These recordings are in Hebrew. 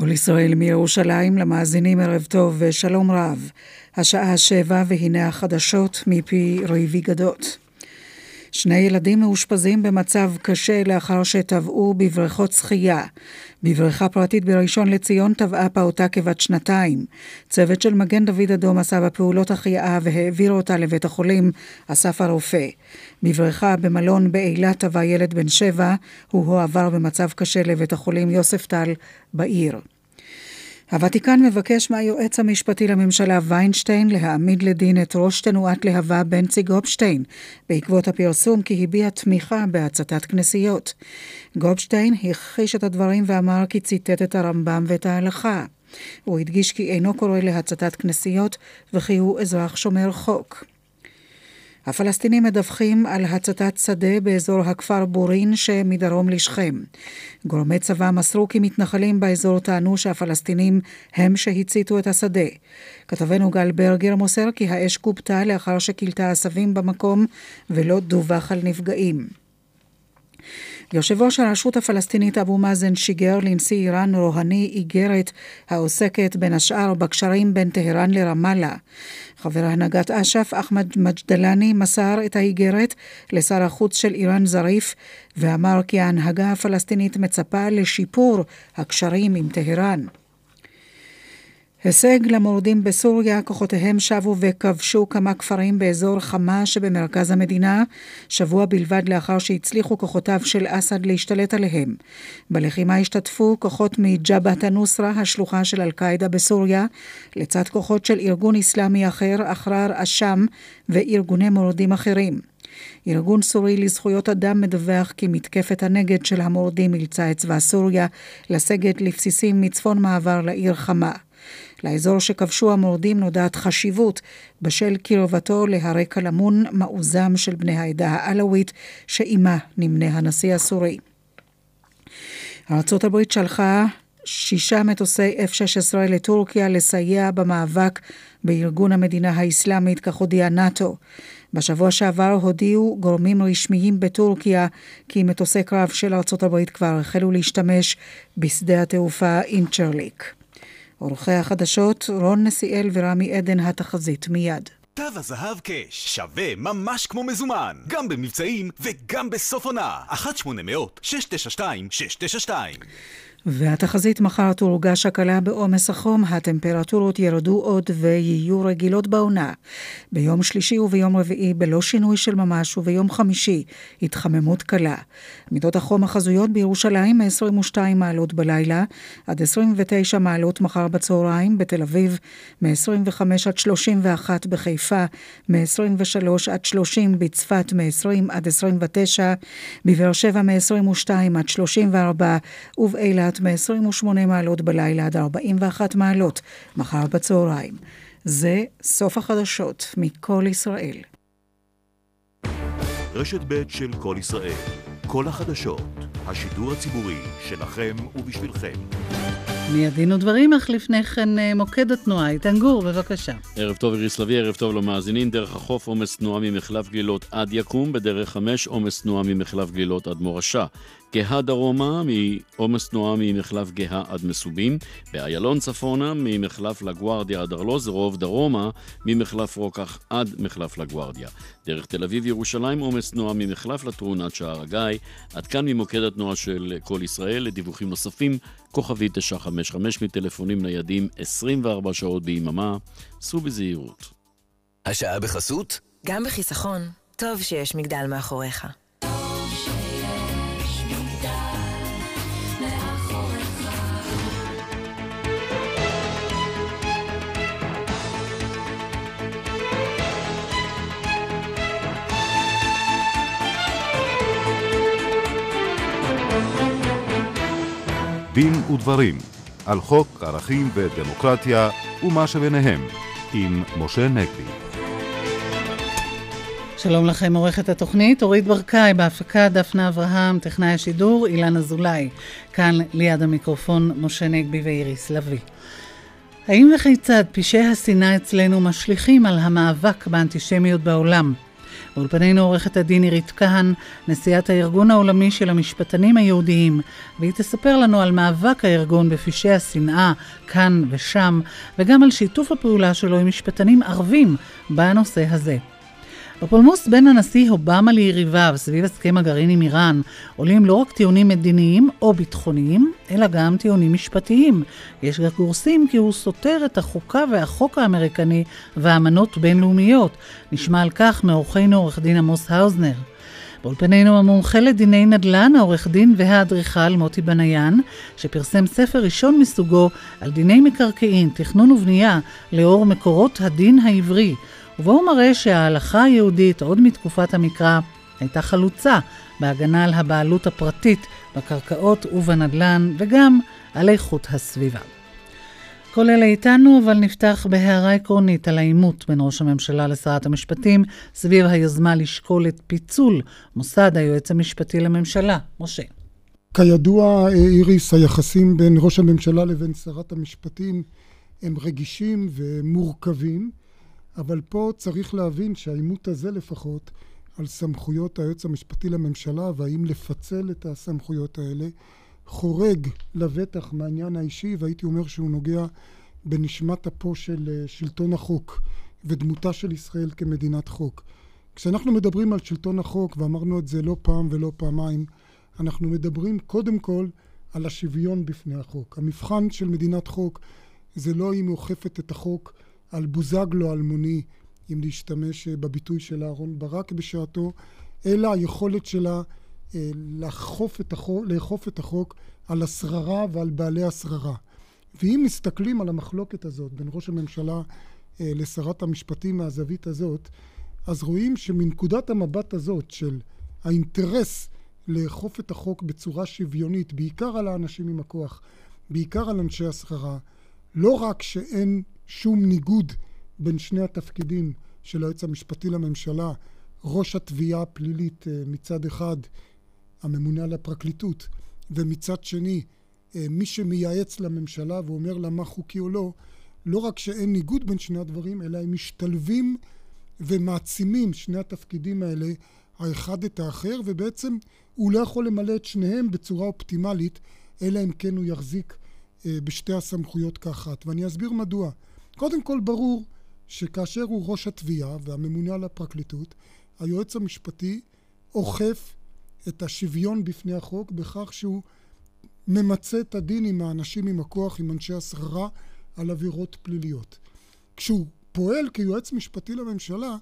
כל ישראל מירושלים למאזינים ערב טוב ושלום רב. השעה שבע והנה החדשות מפי ריבי גדות. שני ילדים מאושפזים במצב קשה לאחר שטבעו בבריכות שחייה. בבריכה פרטית בראשון לציון טבעה פעוטה כבת שנתיים. צוות של מגן דוד אדום עשה בפעולות החייאה והעביר אותה לבית החולים אסף הרופא. בבריכה במלון באילת טבע ילד בן שבע, הוא הועבר במצב קשה לבית החולים יוספטל בעיר. הוותיקן מבקש מהיועץ המשפטי לממשלה ויינשטיין להעמיד לדין את ראש תנועת להבה בנצי גופשטיין, בעקבות הפרסום כי הביע תמיכה בהצתת כנסיות. גופשטיין הכחיש את הדברים ואמר כי ציטט את הרמב"ם ואת ההלכה. הוא הדגיש כי אינו קורא להצתת כנסיות וכי הוא אזרח שומר חוק. הפלסטינים מדווחים על הצתת שדה באזור הכפר בורין שמדרום לשכם. גורמי צבא מסרו כי מתנחלים באזור טענו שהפלסטינים הם שהציתו את השדה. כתבנו גל ברגר מוסר כי האש כובתה לאחר שכילתה עשבים במקום ולא דווח על נפגעים. יושב ראש הרשות הפלסטינית אבו מאזן שיגר לנשיא איראן רוהני איגרת העוסקת בין השאר בקשרים בין טהרן לרמאללה. חבר הנהגת אש"ף אחמד מג'דלני מסר את האיגרת לשר החוץ של איראן זריף ואמר כי ההנהגה הפלסטינית מצפה לשיפור הקשרים עם טהרן. הישג למורדים בסוריה, כוחותיהם שבו וכבשו כמה כפרים באזור חמה שבמרכז המדינה, שבוע בלבד לאחר שהצליחו כוחותיו של אסד להשתלט עליהם. בלחימה השתתפו כוחות מג'בהת א-נוסרה, השלוחה של אל-קאעידה בסוריה, לצד כוחות של ארגון אסלאמי אחר, אחרר א-שאם, וארגוני מורדים אחרים. ארגון סורי לזכויות אדם מדווח כי מתקפת הנגד של המורדים אילצה את צבא סוריה לסגת לבסיסים מצפון מעבר לעיר חמה. לאזור שכבשו המורדים נודעת חשיבות בשל קרבתו להרי קלמון, מעוזם של בני העדה העלווית, שעימה נמנה הנשיא הסורי. הברית שלחה שישה מטוסי F-16 לטורקיה לסייע במאבק בארגון המדינה האסלאמית, כך הודיע נאט"ו. בשבוע שעבר הודיעו גורמים רשמיים בטורקיה כי מטוסי קרב של ארצות הברית כבר החלו להשתמש בשדה התעופה אינצ'רליק. עורכי החדשות רון נסיאל ורמי עדן התחזית מיד. תו הזהב קאש שווה ממש כמו מזומן, גם במבצעים וגם בסוף עונה. 1-800-692-692 והתחזית מחר תורגש הקלה בעומס החום, הטמפרטורות ירדו עוד ויהיו רגילות בעונה. ביום שלישי וביום רביעי בלא שינוי של ממש, וביום חמישי התחממות קלה. מידות החום החזויות בירושלים מ-22 מעלות בלילה עד 29 מעלות מחר בצהריים, בתל אביב מ-25 עד 31 בחיפה, מ-23 עד 30 בצפת, מ-20 עד 29, בבאר שבע מ-22 עד 34 ובאילת מ-28 מעלות בלילה עד 41 מעלות מחר בצהריים. זה סוף החדשות מכל ישראל. רשת ב' של כל ישראל, כל החדשות, השידור הציבורי שלכם ובשבילכם. מיד דין ודברים, אך לפני כן אה, מוקד התנועה. איתן גור, בבקשה. ערב טוב איריס לביא, ערב טוב למאזינים. דרך החוף עומס תנועה ממחלף גלילות עד יקום, בדרך חמש עומס תנועה ממחלף גלילות עד מורשה. גאה דרומה, מעומס תנועה ממחלף גאה עד מסובים, באיילון צפונה, ממחלף לגוארדיה עד ארלוזרוב, דרומה, ממחלף רוקח עד מחלף לגוארדיה. דרך תל אביב-ירושלים, עומס תנועה ממחלף לטרון עד שער הגיא. עד כאן ממוקד התנועה של כל ישראל, לדיווחים נוספים, כוכבי 955 מטלפונים ניידים 24 שעות ביממה, סעו בזהירות. השעה בחסות? גם בחיסכון, טוב שיש מגדל מאחוריך. דין ודברים על חוק ערכים ודמוקרטיה ומה שביניהם עם משה נגבי. שלום לכם, עורכת התוכנית אורית ברקאי, בהפקה דפנה אברהם, טכנאי השידור אילן אזולאי. כאן ליד המיקרופון משה נגבי ואיריס לביא. האם וכיצד פשעי השנאה אצלנו משליכים על המאבק באנטישמיות בעולם? באולפנינו עורכת הדין עירית כהן, נשיאת הארגון העולמי של המשפטנים היהודיים, והיא תספר לנו על מאבק הארגון בפשעי השנאה כאן ושם, וגם על שיתוף הפעולה שלו עם משפטנים ערבים בנושא הזה. בפולמוס בין הנשיא אובמה ליריביו סביב הסכם הגרעין עם איראן עולים לא רק טיעונים מדיניים או ביטחוניים, אלא גם טיעונים משפטיים. יש גם גורסים כי הוא סותר את החוקה והחוק האמריקני ואמנות בינלאומיות. נשמע על כך מעורכנו עורך דין עמוס האוזנר. באולפנינו המומחה לדיני נדל"ן, העורך דין והאדריכל מוטי בניאן, שפרסם ספר ראשון מסוגו על דיני מקרקעין, תכנון ובנייה, לאור מקורות הדין העברי. ובו הוא מראה שההלכה היהודית, עוד מתקופת המקרא, הייתה חלוצה בהגנה על הבעלות הפרטית בקרקעות ובנדל"ן, וגם על איכות הסביבה. כל אלה איתנו, אבל נפתח בהערה עקרונית על העימות בין ראש הממשלה לשרת המשפטים סביב היוזמה לשקול את פיצול מוסד היועץ המשפטי לממשלה. משה. כידוע, איריס, היחסים בין ראש הממשלה לבין שרת המשפטים הם רגישים ומורכבים. אבל פה צריך להבין שהעימות הזה לפחות, על סמכויות היועץ המשפטי לממשלה והאם לפצל את הסמכויות האלה, חורג לבטח מהעניין האישי, והייתי אומר שהוא נוגע בנשמת אפו של אה, שלטון החוק ודמותה של ישראל כמדינת חוק. כשאנחנו מדברים על שלטון החוק, ואמרנו את זה לא פעם ולא פעמיים, אנחנו מדברים קודם כל על השוויון בפני החוק. המבחן של מדינת חוק זה לא אם היא אוכפת את החוק על בוזגלו אלמוני, אם להשתמש אה, בביטוי של אהרן ברק בשעתו, אלא היכולת שלה אה, לאכוף את, החוק, לאכוף את החוק על השררה ועל בעלי השררה. ואם מסתכלים על המחלוקת הזאת בין ראש הממשלה אה, לשרת המשפטים מהזווית הזאת, אז רואים שמנקודת המבט הזאת של האינטרס לאכוף את החוק בצורה שוויונית, בעיקר על האנשים עם הכוח, בעיקר על אנשי השכרה, לא רק שאין שום ניגוד בין שני התפקידים של היועץ המשפטי לממשלה, ראש התביעה הפלילית אה, מצד אחד, הממונה על הפרקליטות, ומצד שני, אה, מי שמייעץ לממשלה ואומר לה מה חוקי או לא, לא רק שאין ניגוד בין שני הדברים, אלא הם משתלבים ומעצימים שני התפקידים האלה האחד את האחר, ובעצם הוא לא יכול למלא את שניהם בצורה אופטימלית, אלא אם כן הוא יחזיק אה, בשתי הסמכויות כאחת. ואני אסביר מדוע. קודם כל ברור שכאשר הוא ראש התביעה והממונה על הפרקליטות, היועץ המשפטי אוכף את השוויון בפני החוק בכך שהוא ממצה את הדין עם האנשים עם הכוח, עם אנשי השררה, על עבירות פליליות. כשהוא פועל כיועץ משפטי לממשלה,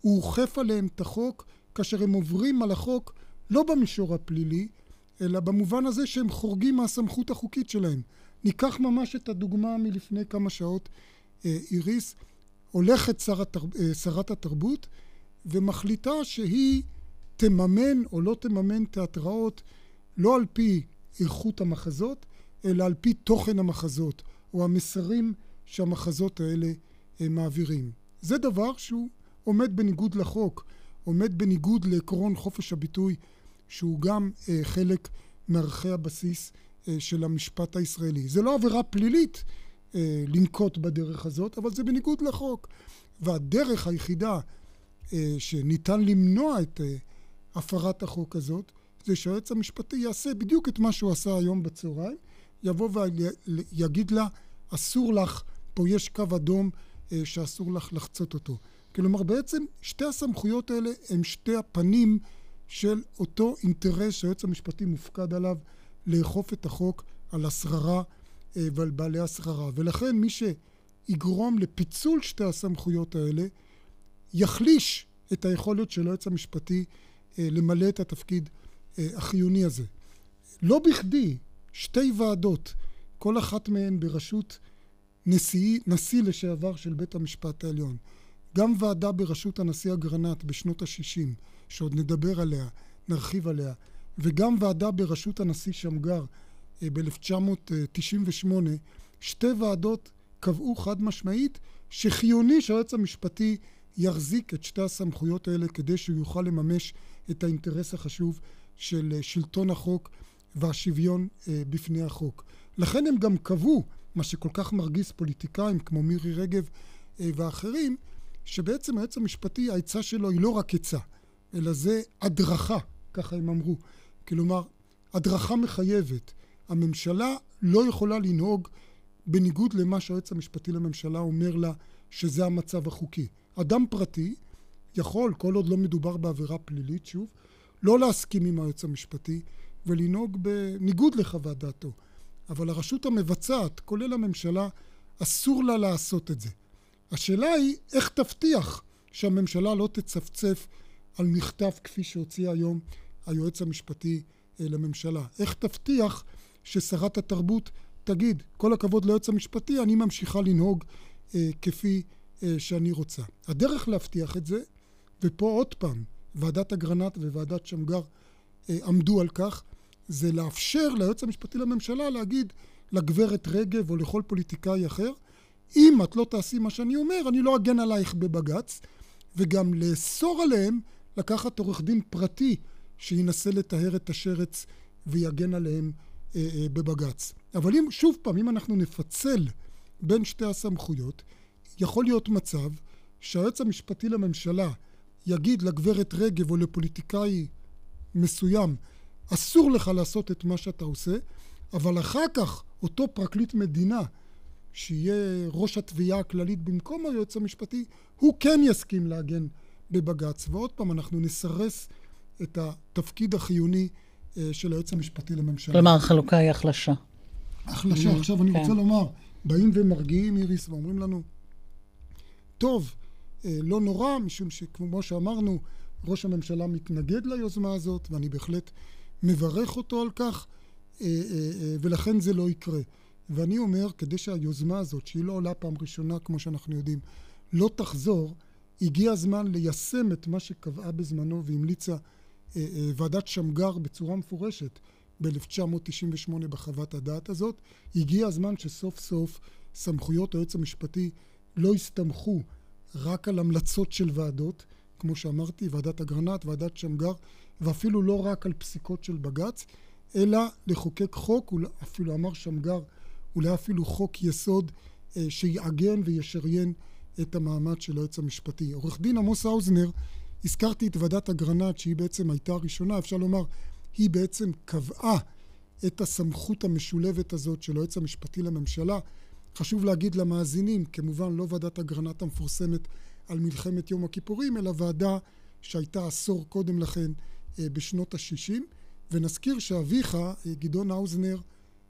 הוא אוכף עליהם את החוק כאשר הם עוברים על החוק לא במישור הפלילי, אלא במובן הזה שהם חורגים מהסמכות החוקית שלהם. ניקח ממש את הדוגמה מלפני כמה שעות איריס, הולכת שר התר... אה, שרת התרבות ומחליטה שהיא תממן או לא תממן תיאטראות לא על פי איכות המחזות, אלא על פי תוכן המחזות, או המסרים שהמחזות האלה אה, מעבירים. זה דבר שהוא עומד בניגוד לחוק, עומד בניגוד לעקרון חופש הביטוי, שהוא גם חלק מערכי הבסיס של המשפט הישראלי. זה לא עבירה פלילית, אה, לנקוט בדרך הזאת, אבל זה בניגוד לחוק. והדרך היחידה אה, שניתן למנוע את אה, הפרת החוק הזאת, זה שהיועץ המשפטי יעשה בדיוק את מה שהוא עשה היום בצהריים, יבוא ויגיד לה, אסור לך, פה יש קו אדום אה, שאסור לך לחצות אותו. כלומר, בעצם שתי הסמכויות האלה הם שתי הפנים של אותו אינטרס שהיועץ המשפטי מופקד עליו לאכוף את החוק על השררה ועל בעלי השכרה. ולכן מי שיגרום לפיצול שתי הסמכויות האלה, יחליש את היכולת של היועץ המשפטי אה, למלא את התפקיד אה, החיוני הזה. לא בכדי שתי ועדות, כל אחת מהן בראשות נשיא, נשיא לשעבר של בית המשפט העליון, גם ועדה בראשות הנשיא אגרנט בשנות ה-60, שעוד נדבר עליה, נרחיב עליה, וגם ועדה בראשות הנשיא שמגר אה, ב-1998, שתי ועדות קבעו חד משמעית שחיוני שהיועץ המשפטי יחזיק את שתי הסמכויות האלה כדי שהוא יוכל לממש את האינטרס החשוב של אה, שלטון החוק והשוויון אה, בפני החוק. לכן הם גם קבעו, מה שכל כך מרגיז פוליטיקאים כמו מירי רגב ואחרים, שבעצם היועץ המשפטי, העצה שלו היא לא רק עצה, אלא זה הדרכה, ככה הם אמרו. כלומר, הדרכה מחייבת. הממשלה לא יכולה לנהוג בניגוד למה שהיועץ המשפטי לממשלה אומר לה שזה המצב החוקי. אדם פרטי יכול, כל עוד לא מדובר בעבירה פלילית, שוב, לא להסכים עם היועץ המשפטי ולנהוג בניגוד לחוות דעתו. אבל הרשות המבצעת, כולל הממשלה, אסור לה לעשות את זה. השאלה היא איך תבטיח שהממשלה לא תצפצף על מכתב כפי שהוציא היום היועץ המשפטי אה, לממשלה. איך תבטיח ששרת התרבות תגיד, כל הכבוד ליועץ המשפטי, אני ממשיכה לנהוג אה, כפי אה, שאני רוצה. הדרך להבטיח את זה, ופה עוד פעם, ועדת אגרנט וועדת שמגר אה, עמדו על כך, זה לאפשר ליועץ המשפטי לממשלה להגיד לגברת רגב או לכל פוליטיקאי אחר, אם את לא תעשי מה שאני אומר, אני לא אגן עלייך בבג"ץ, וגם לאסור עליהם לקחת עורך דין פרטי שינסה לטהר את השרץ ויגן עליהם בבג"ץ. אבל אם, שוב פעם, אם אנחנו נפצל בין שתי הסמכויות, יכול להיות מצב שהיועץ המשפטי לממשלה יגיד לגברת רגב או לפוליטיקאי מסוים, אסור לך לעשות את מה שאתה עושה, אבל אחר כך אותו פרקליט מדינה שיהיה ראש התביעה הכללית במקום היועץ המשפטי, הוא כן יסכים להגן בבג"ץ. ועוד פעם, אנחנו נסרס את התפקיד החיוני אה, של היועץ המשפטי לממשלה. כלומר, החלוקה היא החלשה. החלשה. Mm-hmm. עכשיו אני כן. רוצה לומר, באים ומרגיעים איריס ואומרים לנו, טוב, אה, לא נורא, משום שכמו שאמרנו, ראש הממשלה מתנגד ליוזמה הזאת, ואני בהחלט מברך אותו על כך, אה, ולכן זה לא יקרה. ואני אומר, כדי שהיוזמה הזאת, שהיא לא עולה פעם ראשונה, כמו שאנחנו יודעים, לא תחזור, הגיע הזמן ליישם את מה שקבעה בזמנו והמליצה אה, אה, ועדת שמגר בצורה מפורשת ב-1998 בחוות הדעת הזאת. הגיע הזמן שסוף סוף סמכויות היועץ המשפטי לא יסתמכו רק על המלצות של ועדות, כמו שאמרתי, ועדת אגרנט, ועדת שמגר, ואפילו לא רק על פסיקות של בג"ץ, אלא לחוקק חוק, אפילו אמר שמגר, אולי אפילו חוק יסוד אה, שיעגן וישריין את המעמד של היועץ המשפטי. עורך דין עמוס האוזנר, הזכרתי את ועדת אגרנט שהיא בעצם הייתה הראשונה, אפשר לומר, היא בעצם קבעה את הסמכות המשולבת הזאת של היועץ המשפטי לממשלה. חשוב להגיד למאזינים, כמובן לא ועדת אגרנט המפורסמת על מלחמת יום הכיפורים, אלא ועדה שהייתה עשור קודם לכן אה, בשנות ה-60. ונזכיר שאביך, אה, גדעון האוזנר,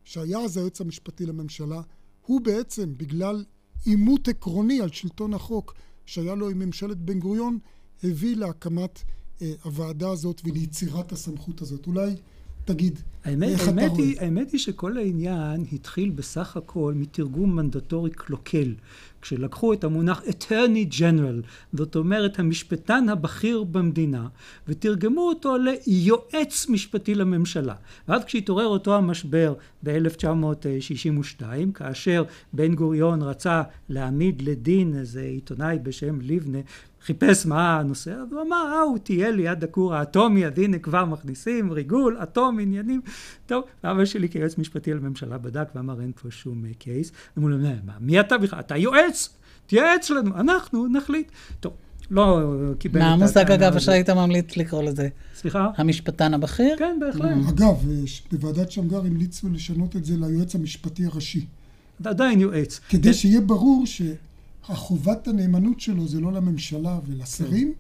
שהיה אז היועץ המשפטי לממשלה, הוא בעצם, בגלל עימות עקרוני על שלטון החוק שהיה לו עם ממשלת בן גוריון, הביא להקמת אה, הוועדה הזאת וליצירת הסמכות הזאת. אולי תגיד, האמת, איך האמת אתה רואה? היא, האמת היא שכל העניין התחיל בסך הכל מתרגום מנדטורי קלוקל. כשלקחו את המונח Attorney General, זאת אומרת המשפטן הבכיר במדינה, ותרגמו אותו ליועץ משפטי לממשלה. ואז כשהתעורר אותו המשבר ב-1962, כאשר בן גוריון רצה להעמיד לדין איזה עיתונאי בשם לבנה, חיפש מה הנושא, אז הוא אמר, אה, הוא תהיה ליד הכור האטומי, אז הנה כבר מכניסים, ריגול, אטום, עניינים. טוב, אבא שלי כיועץ משפטי לממשלה בדק ואמר, אין פה שום קייס. אמרו לו, מה, מי אתה בכלל? אתה יועץ? תייעץ לנו, אנחנו נחליט. טוב, לא קיבל את... מה המושג, אגב, שהיית ממליץ לקרוא לזה? סליחה? המשפטן הבכיר? כן, בהחלט. אגב, בוועדת שמגר המליצו לשנות את זה ליועץ המשפטי הראשי. עדיין יועץ. כדי שיהיה ברור ש... החובת הנאמנות שלו זה לא לממשלה ולשרים.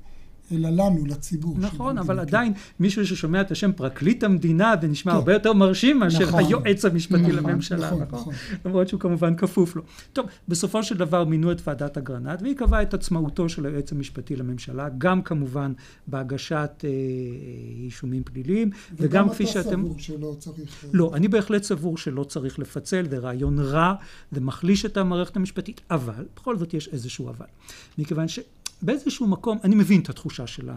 אלא לנו, לציבור. נכון, אבל עדיין מישהו ששומע את השם פרקליט המדינה, זה נשמע כן. הרבה יותר מרשים מאשר נכון, היועץ המשפטי נכון, לממשלה, נכון, נכון? נכון. למרות שהוא כמובן כפוף לו. טוב, בסופו של דבר מינו את ועדת אגרנט, והיא קבעה את עצמאותו של היועץ המשפטי לממשלה, גם כמובן בהגשת אה, אישומים פליליים, וגם כפי שאתם... וגם אתה סבור שלא צריך... אה, לא, אני בהחלט סבור שלא צריך לפצל, זה רעיון רע, זה מחליש את המערכת המשפטית, אבל, בכל זאת יש איזשהו אבל. מכיוון ש... באיזשהו מקום, אני מבין את התחושה של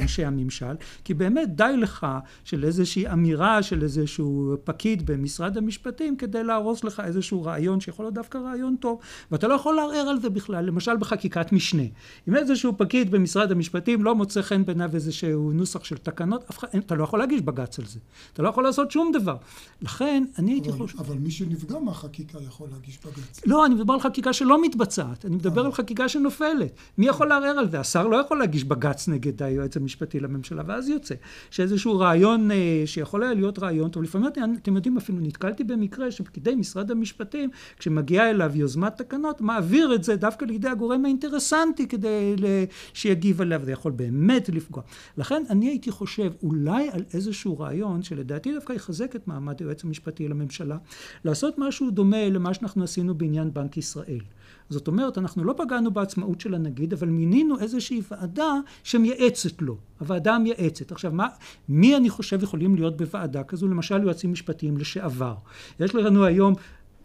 אנשי הממשל, כי באמת די לך של איזושהי אמירה של איזשהו פקיד במשרד המשפטים כדי להרוס לך איזשהו רעיון שיכול להיות דווקא רעיון טוב, ואתה לא יכול לערער על זה בכלל, למשל בחקיקת משנה. אם איזשהו פקיד במשרד המשפטים לא מוצא חן בעיניו איזשהו נוסח של תקנות, אתה לא יכול להגיש בג"ץ על זה. אתה לא יכול לעשות שום דבר. לכן, אני הייתי חושב... אבל מי שנפגע מהחקיקה יכול להגיש בג"ץ. לא, אני מדבר על חקיקה שלא מתבצעת. אני מדבר על חקיקה שנופלת. מי יכול לערער על זה? השר לא יכול להגיש בג"ץ נגד היועץ המשפטי לממשלה, ואז יוצא שאיזשהו רעיון אה, שיכול היה להיות רעיון טוב. לפעמים, אתם יודעים, אפילו נתקלתי במקרה שפקידי משרד המשפטים, כשמגיעה אליו יוזמת תקנות, מעביר את זה דווקא לידי הגורם האינטרסנטי כדי שיגיב עליו. זה יכול באמת לפגוע. לכן אני הייתי חושב אולי על איזשהו רעיון שלדעתי דווקא יחזק את מעמד היועץ המשפטי לממשלה, לעשות משהו דומה למה שאנחנו עשינו בעניין בנק ישראל. זאת אומרת, אנחנו לא פגענו בעצמאות של הנגיד, אבל מינינו איזושהי ועדה שמייעצת לו, הוועדה המייעצת. עכשיו, מה, מי אני חושב יכולים להיות בוועדה כזו? למשל יועצים משפטיים לשעבר. יש לנו היום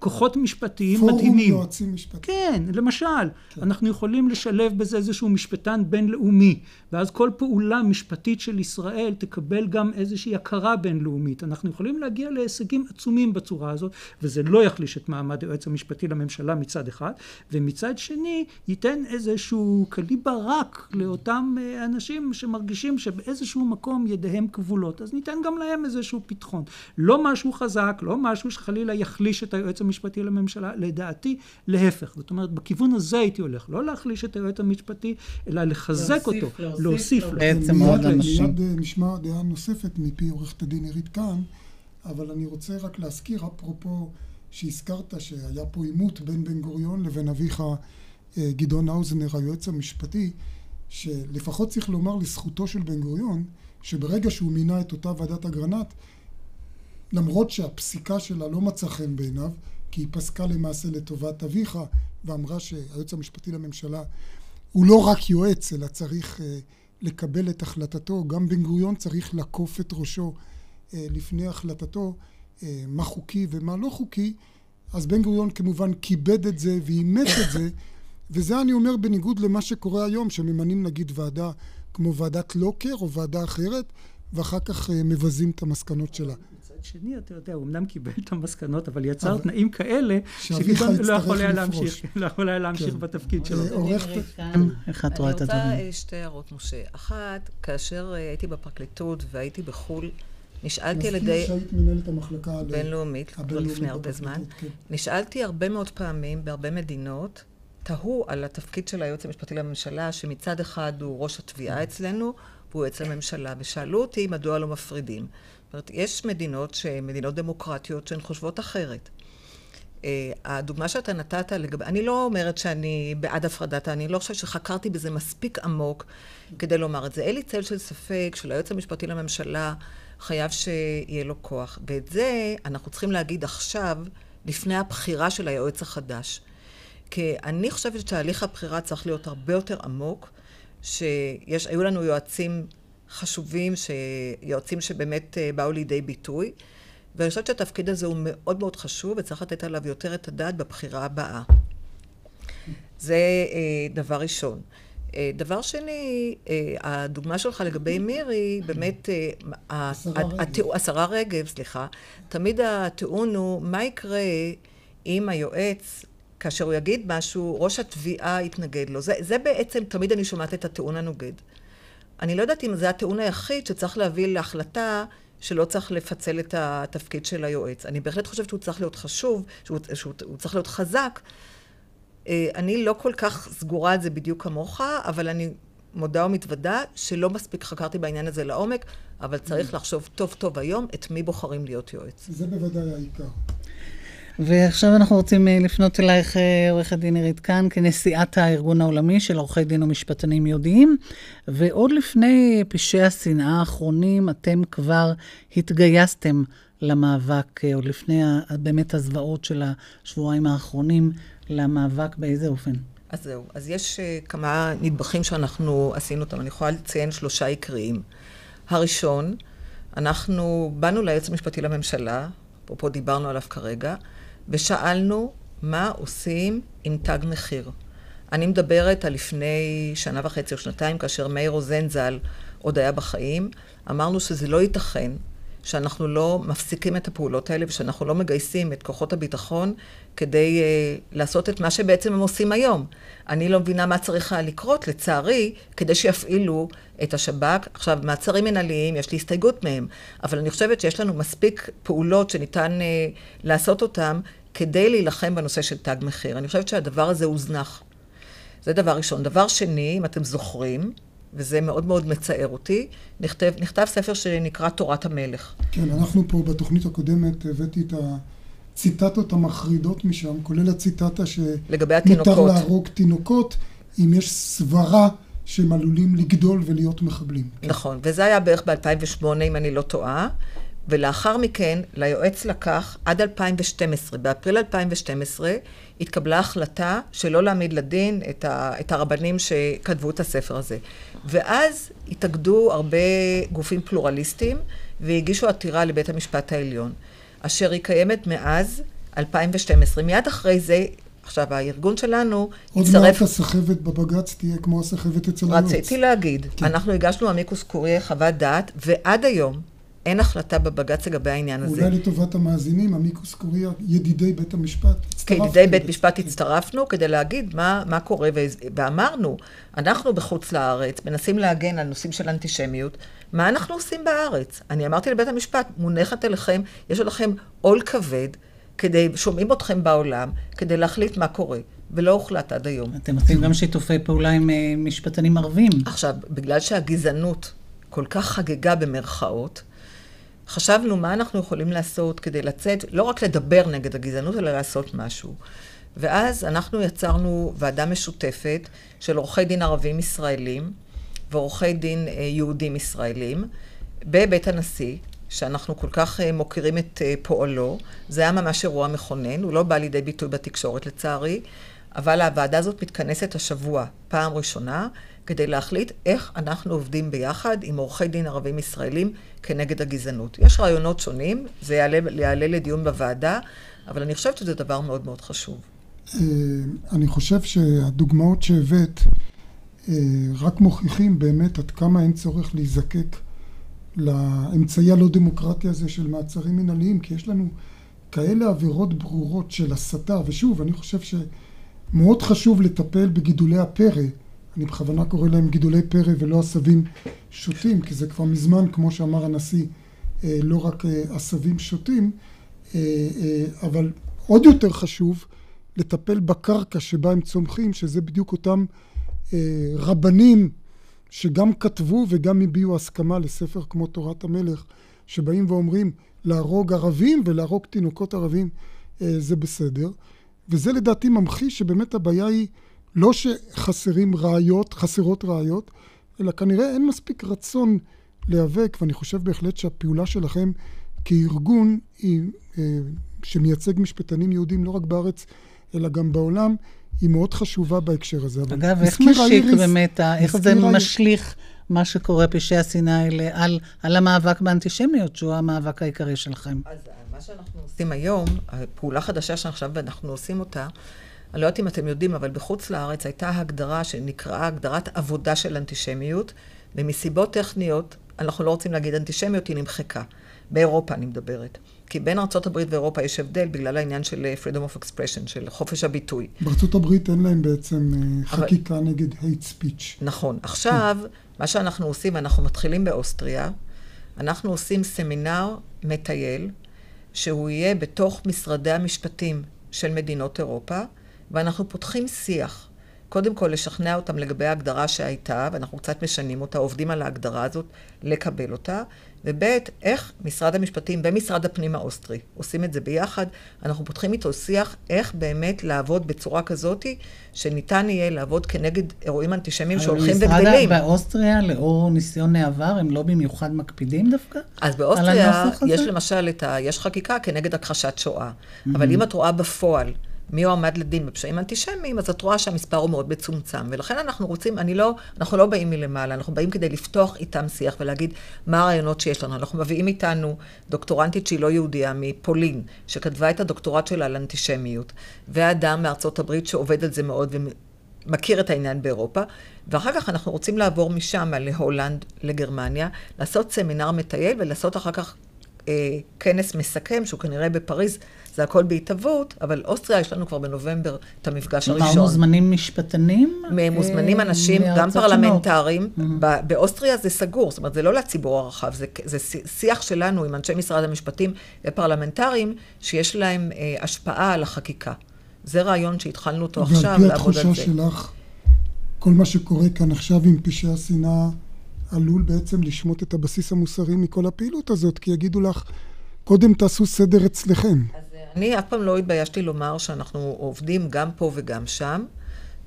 כוחות משפטיים פורום מדהימים. פורום יועצים משפטיים. כן, למשל, כן. אנחנו יכולים לשלב בזה איזשהו משפטן בינלאומי, ואז כל פעולה משפטית של ישראל תקבל גם איזושהי הכרה בינלאומית. אנחנו יכולים להגיע להישגים עצומים בצורה הזאת, וזה לא יחליש את מעמד היועץ המשפטי לממשלה מצד אחד, ומצד שני ייתן איזשהו קליבר רק לאותם אה, אנשים שמרגישים שבאיזשהו מקום ידיהם כבולות. אז ניתן גם להם איזשהו פתחון. לא משהו חזק, לא משהו שחלילה יחליש את היועץ המשפטי. המשפטי לממשלה, לדעתי להפך. זאת אומרת, בכיוון הזה הייתי הולך, לא להחליש את היועץ המשפטי, אלא לחזק להוסיף, אותו, להוסיף, להוסיף לו. בעצם עוד אנשים. מיד נשמע דעה נוספת מפי עורכת הדין עירית כאן, אבל אני רוצה רק להזכיר, אפרופו שהזכרת שהיה פה עימות בין בן גוריון לבין אביך אה, גדעון האוזנר, היועץ המשפטי, שלפחות צריך לומר לזכותו של בן גוריון, שברגע שהוא מינה את אותה ועדת אגרנט, למרות שהפסיקה שלה לא מצאה חן בעיניו, כי היא פסקה למעשה לטובת אביך, ואמרה שהיועץ המשפטי לממשלה הוא לא רק יועץ, אלא צריך uh, לקבל את החלטתו. גם בן גוריון צריך לעקוף את ראשו uh, לפני החלטתו, uh, מה חוקי ומה לא חוקי. אז בן גוריון כמובן כיבד את זה ואימץ את זה, וזה אני אומר בניגוד למה שקורה היום, שממנים נגיד ועדה כמו ועדת לוקר או ועדה אחרת, ואחר כך uh, מבזים את המסקנות שלה. שני, אתה יודע, הוא אמנם קיבל את המסקנות, אבל יצר תנאים כאלה, שגדעון לא יכול היה להמשיך, לא יכול היה להמשיך בתפקיד שלו. איך את רואה את הדברים? אני רוצה שתי הערות, משה. אחת, כאשר הייתי בפרקליטות והייתי בחו"ל, נשאלתי על ידי... מזכיר שהיית מנהלת המחלקה הבינלאומית, כבר לפני הרבה זמן. נשאלתי הרבה מאוד פעמים בהרבה מדינות, תהו על התפקיד של היועץ המשפטי לממשלה, שמצד אחד הוא ראש התביעה אצלנו, והוא יועץ לממשלה, ושאלו אותי מדוע לא מפרידים. אומרת, יש מדינות שהן מדינות דמוקרטיות שהן חושבות אחרת. Uh, הדוגמה שאתה נתת לגבי, אני לא אומרת שאני בעד הפרדת, אני לא חושבת שחקרתי בזה מספיק עמוק כדי לומר את זה. אין לי צל של ספק שליועץ המשפטי לממשלה חייב שיהיה לו כוח. ואת זה אנחנו צריכים להגיד עכשיו, לפני הבחירה של היועץ החדש. כי אני חושבת שתהליך הבחירה צריך להיות הרבה יותר עמוק, שהיו לנו יועצים חשובים, יועצים שבאמת אה, באו לידי ביטוי. ואני חושבת שהתפקיד הזה הוא מאוד מאוד חשוב, וצריך לתת עליו יותר את הדעת בבחירה הבאה. זה אה, דבר ראשון. אה, דבר שני, הדוגמה שלך לגבי מירי, באמת, השרה רגב, סליחה, תמיד הטיעון הוא, מה יקרה אם היועץ, כאשר הוא יגיד משהו, ראש התביעה יתנגד לו. זה, זה בעצם, תמיד אני שומעת את הטיעון הנוגד. אני לא יודעת אם זה הטיעון היחיד שצריך להביא להחלטה שלא צריך לפצל את התפקיד של היועץ. אני בהחלט חושבת שהוא צריך להיות חשוב, שהוא, שהוא, שהוא צריך להיות חזק. אה, אני לא כל כך סגורה על זה בדיוק כמוך, אבל אני מודה ומתוודה שלא מספיק חקרתי בעניין הזה לעומק, אבל צריך לחשוב טוב טוב היום את מי בוחרים להיות יועץ. זה בוודאי העיקר. ועכשיו אנחנו רוצים אה, לפנות אלייך, אה, עורכת דין עירית כאן, כנשיאת הארגון העולמי של עורכי דין ומשפטנים יהודיים. ועוד לפני פשעי השנאה האחרונים, אתם כבר התגייסתם למאבק, אה, עוד לפני באמת הזוועות של השבועיים האחרונים, למאבק באיזה אופן? אז זהו. אז יש כמה נדבכים שאנחנו עשינו אותם. אני יכולה לציין שלושה עיקריים. הראשון, אנחנו באנו ליועץ המשפטי לממשלה, אפרופו דיברנו עליו כרגע, ושאלנו מה עושים עם תג מחיר. אני מדברת על לפני שנה וחצי או שנתיים, כאשר מאיר רוזן ז"ל עוד היה בחיים, אמרנו שזה לא ייתכן שאנחנו לא מפסיקים את הפעולות האלה ושאנחנו לא מגייסים את כוחות הביטחון כדי uh, לעשות את מה שבעצם הם עושים היום. אני לא מבינה מה צריך לקרות, לצערי, כדי שיפעילו את השב"כ. עכשיו, מעצרים מנהליים, יש לי הסתייגות מהם, אבל אני חושבת שיש לנו מספיק פעולות שניתן uh, לעשות אותן כדי להילחם בנושא של תג מחיר. אני חושבת שהדבר הזה הוזנח. זה דבר ראשון. דבר שני, אם אתם זוכרים, וזה מאוד מאוד מצער אותי, נכתב, נכתב ספר שנקרא תורת המלך. כן, אנחנו פה בתוכנית הקודמת הבאתי את הציטטות המחרידות משם, כולל הציטטה שמותר להרוג תינוקות אם יש סברה שהם עלולים לגדול ולהיות מחבלים. נכון, וזה היה בערך ב-2008, אם אני לא טועה. ולאחר מכן, ליועץ לקח עד 2012. באפריל 2012 התקבלה החלטה שלא להעמיד לדין את, ה, את הרבנים שכתבו את הספר הזה. ואז התאגדו הרבה גופים פלורליסטיים והגישו עתירה לבית המשפט העליון, אשר היא קיימת מאז 2012. מיד אחרי זה עכשיו, הארגון שלנו עוד יצטרף... עוד מעט הסחבת בבג"ץ תהיה כמו הסחבת אצל היועץ. רציתי להגיד, כן. אנחנו הגשנו אמיקוס קוריאה חוות דעת, ועד היום אין החלטה בבג"ץ לגבי העניין הזה. אולי לטובת המאזינים, אמיקוס קוריאה, ידידי בית המשפט, הצטרפנו. כידידי בית משפט הצטרפנו כדי להגיד מה, מה קורה, ואמרנו, אנחנו בחוץ לארץ מנסים להגן על נושאים של אנטישמיות, מה אנחנו עושים בארץ? אני אמרתי לבית המשפט, מונחת אליכם, יש לכם עול כבד, כדי, שומעים אתכם בעולם, כדי להחליט מה קורה. ולא הוחלט עד היום. אתם עושים גם שיתופי פעולה עם uh, משפטנים ערבים. עכשיו, בגלל שהגזענות כל כך חגגה במרכאות, חשבנו מה אנחנו יכולים לעשות כדי לצאת, לא רק לדבר נגד הגזענות, אלא לעשות משהו. ואז אנחנו יצרנו ועדה משותפת של עורכי דין ערבים ישראלים ועורכי דין אה, יהודים ישראלים בבית הנשיא, שאנחנו כל כך אה, מוקירים את אה, פועלו. זה היה ממש אירוע מכונן, הוא לא בא לידי ביטוי בתקשורת לצערי, אבל הוועדה הזאת מתכנסת השבוע פעם ראשונה. כדי להחליט איך אנחנו עובדים ביחד עם עורכי דין ערבים ישראלים כנגד הגזענות. יש רעיונות שונים, זה יעלה, יעלה לדיון בוועדה, אבל אני חושבת שזה דבר מאוד מאוד חשוב. אה, אני חושב שהדוגמאות שהבאת אה, רק מוכיחים באמת עד כמה אין צורך להיזקק לאמצעי הלא דמוקרטי הזה של מעצרים מנהליים, כי יש לנו כאלה עבירות ברורות של הסתה, ושוב, אני חושב שמאוד חשוב לטפל בגידולי הפרא. אני בכוונה קורא להם גידולי פרא ולא עשבים שוטים, כי זה כבר מזמן, כמו שאמר הנשיא, אה, לא רק אה, עשבים שוטים, אה, אבל עוד יותר חשוב לטפל בקרקע שבה הם צומחים, שזה בדיוק אותם רבנים שגם כתבו וגם הביעו הסכמה לספר כמו תורת המלך, שבאים ואומרים להרוג ערבים ולהרוג תינוקות ערבים זה בסדר. וזה לדעתי ממחיש שבאמת הבעיה היא לא שחסרים ראיות, חסרות ראיות, אלא כנראה אין מספיק רצון להיאבק, ואני חושב בהחלט שהפעולה שלכם כארגון היא, אה, שמייצג משפטנים יהודים לא רק בארץ, אלא גם בעולם, היא מאוד חשובה בהקשר הזה. אגב, איך משיק איריס, באמת, איך זה משליך מה שקורה, פשעי השנאה האלה, על, על המאבק באנטישמיות, שהוא המאבק העיקרי שלכם? אז מה שאנחנו עושים היום, הפעולה חדשה שעכשיו אנחנו עושים אותה, אני לא יודעת אם אתם יודעים, אבל בחוץ לארץ הייתה הגדרה שנקראה הגדרת עבודה של אנטישמיות, ומסיבות טכניות, אנחנו לא רוצים להגיד אנטישמיות, היא נמחקה. באירופה אני מדברת. כי בין ארה"ב ואירופה יש הבדל בגלל העניין של אה, freedom of expression, של חופש הביטוי. בארה"ב אין להם בעצם אה, אבל... חקיקה נגד hate speech. נכון. עכשיו, כן. מה שאנחנו עושים, אנחנו מתחילים באוסטריה, אנחנו עושים סמינר מטייל, שהוא יהיה בתוך משרדי המשפטים של מדינות אירופה, ואנחנו פותחים שיח. קודם כל, לשכנע אותם לגבי ההגדרה שהייתה, ואנחנו קצת משנים אותה, עובדים על ההגדרה הזאת, לקבל אותה, וב', איך משרד המשפטים ומשרד הפנים האוסטרי עושים את זה ביחד. אנחנו פותחים איתו שיח איך באמת לעבוד בצורה כזאתי, שניתן יהיה לעבוד כנגד אירועים אנטישמיים שהולכים וגדלים. אבל באוסטריה, לאור ניסיון העבר, הם לא במיוחד מקפידים דווקא? אז באוסטריה יש למשל את ה... יש חקיקה כנגד הכחשת שואה. Mm-hmm. אבל אם את רואה בפועל... מי הועמד לדין בפשעים אנטישמיים, אז את רואה שהמספר הוא מאוד מצומצם. ולכן אנחנו רוצים, אני לא, אנחנו לא באים מלמעלה, אנחנו באים כדי לפתוח איתם שיח ולהגיד מה הרעיונות שיש לנו. אנחנו מביאים איתנו דוקטורנטית שהיא לא יהודייה, מפולין, שכתבה את הדוקטורט שלה על אנטישמיות, ואדם מארצות הברית שעובד על זה מאוד מכיר את העניין באירופה, ואחר כך אנחנו רוצים לעבור משם להולנד, לגרמניה, לעשות סמינר מטייל ולעשות אחר כך כנס מסכם, שהוא כנראה בפריז, זה הכל בהתהוות, אבל אוסטריה, יש לנו כבר בנובמבר את המפגש הראשון. כלומר, מוזמנים משפטנים? מוזמנים אה, אנשים, גם פרלמנטרים. ב- באוסטריה זה סגור, זאת אומרת, זה לא לציבור הרחב, זה, זה שי- שיח שלנו עם אנשי משרד המשפטים ופרלמנטרים, שיש להם אה, השפעה על החקיקה. זה רעיון שהתחלנו אותו עכשיו, ועל פי לעבוד על התחושה זה. שלך, כל מה שקורה כאן עכשיו עם פשעי השנאה עלול בעצם לשמוט את הבסיס המוסרי מכל הפעילות הזאת, כי יגידו לך, קודם תעשו סדר אצלכם. אני אף פעם לא התביישתי לומר שאנחנו עובדים גם פה וגם שם,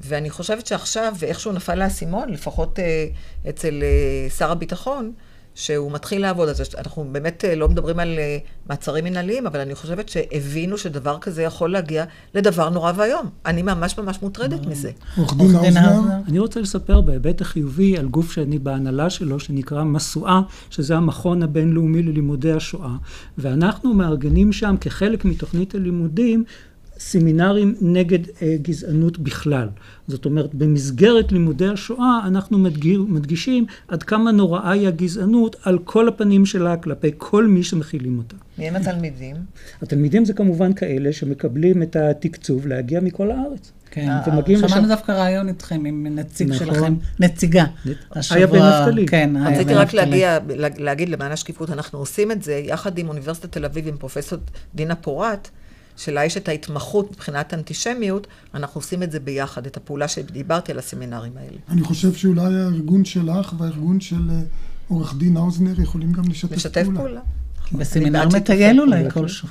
ואני חושבת שעכשיו, ואיכשהו נפל האסימון, לפחות אה, אצל אה, שר הביטחון, שהוא מתחיל לעבוד, אז אנחנו באמת אה, לא מדברים על אה, מעצרים מנהליים, אבל אני חושבת שהבינו שדבר כזה יכול להגיע לדבר נורא ואיום. אני ממש ממש מוטרדת מזה. עורך דין האוזנר, אני רוצה לספר בהיבט החיובי על גוף שאני בהנהלה שלו, שנקרא משואה, שזה המכון הבינלאומי ללימודי השואה, ואנחנו מארגנים שם כחלק מתוכנית הלימודים סמינרים נגד אה, גזענות בכלל. זאת אומרת, במסגרת לימודי השואה אנחנו מדגיר, מדגישים עד כמה נוראה היא הגזענות על כל הפנים שלה כלפי כל מי שמכילים אותה. מי הם התלמידים? התלמידים זה כמובן כאלה שמקבלים את התקצוב להגיע מכל הארץ. כן, ומגיעים שמענו לשם- דווקא ראיון איתכם עם נציג נכון. שלכם, נציגה. איה בן נפתלי. כן, איה רציתי בן רק נפתלי. להגיע, לה- להגיד למען השקיפות, אנחנו עושים את זה יחד עם אוניברסיטת תל אביב, עם פרופסור דינה פורת, שלה יש את ההתמחות מבחינת אנטישמיות, אנחנו עושים את זה ביחד, את הפעולה שדיברתי על הסמינרים האלה. אני חושב שאולי הארגון שלך והארגון של אה, עורך דין האוזנר יכולים גם לשתף פעולה. לשתף פעולה. בסמינר בעד שיתופי מטייל אולי פעולה. כלשהו.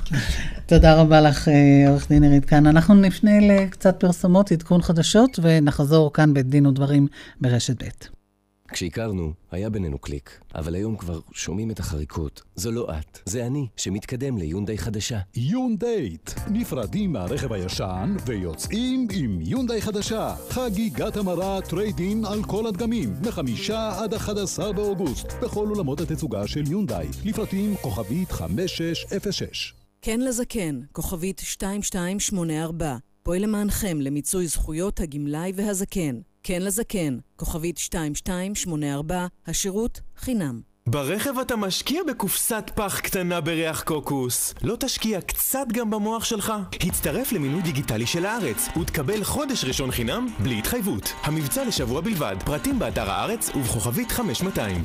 תודה רבה לך, אה, עורך דין עירית כאן. אנחנו נפנה לקצת פרסומות, עדכון חדשות, ונחזור כאן בדין ודברים ברשת ב'. כשהכרנו, היה בינינו קליק, אבל היום כבר שומעים את החריקות. זו לא את, זה אני, שמתקדם ליונדאי חדשה. יונדייט, נפרדים מהרכב הישן ויוצאים עם יונדאי חדשה. חגיגת המרה trade-in על כל הדגמים, מחמישה עד 11 באוגוסט, בכל אולמות התצוגה של יונדאי, לפרטים כוכבית 5606. כן לזקן, כוכבית 2284, פועל למענכם למיצוי זכויות הגמלאי והזקן. כן לזקן, כוכבית 2284, השירות חינם. ברכב אתה משקיע בקופסת פח קטנה בריח קוקוס. לא תשקיע קצת גם במוח שלך? הצטרף למינוי דיגיטלי של הארץ ותקבל חודש ראשון חינם בלי התחייבות. המבצע לשבוע בלבד, פרטים באתר הארץ ובכוכבית 5200.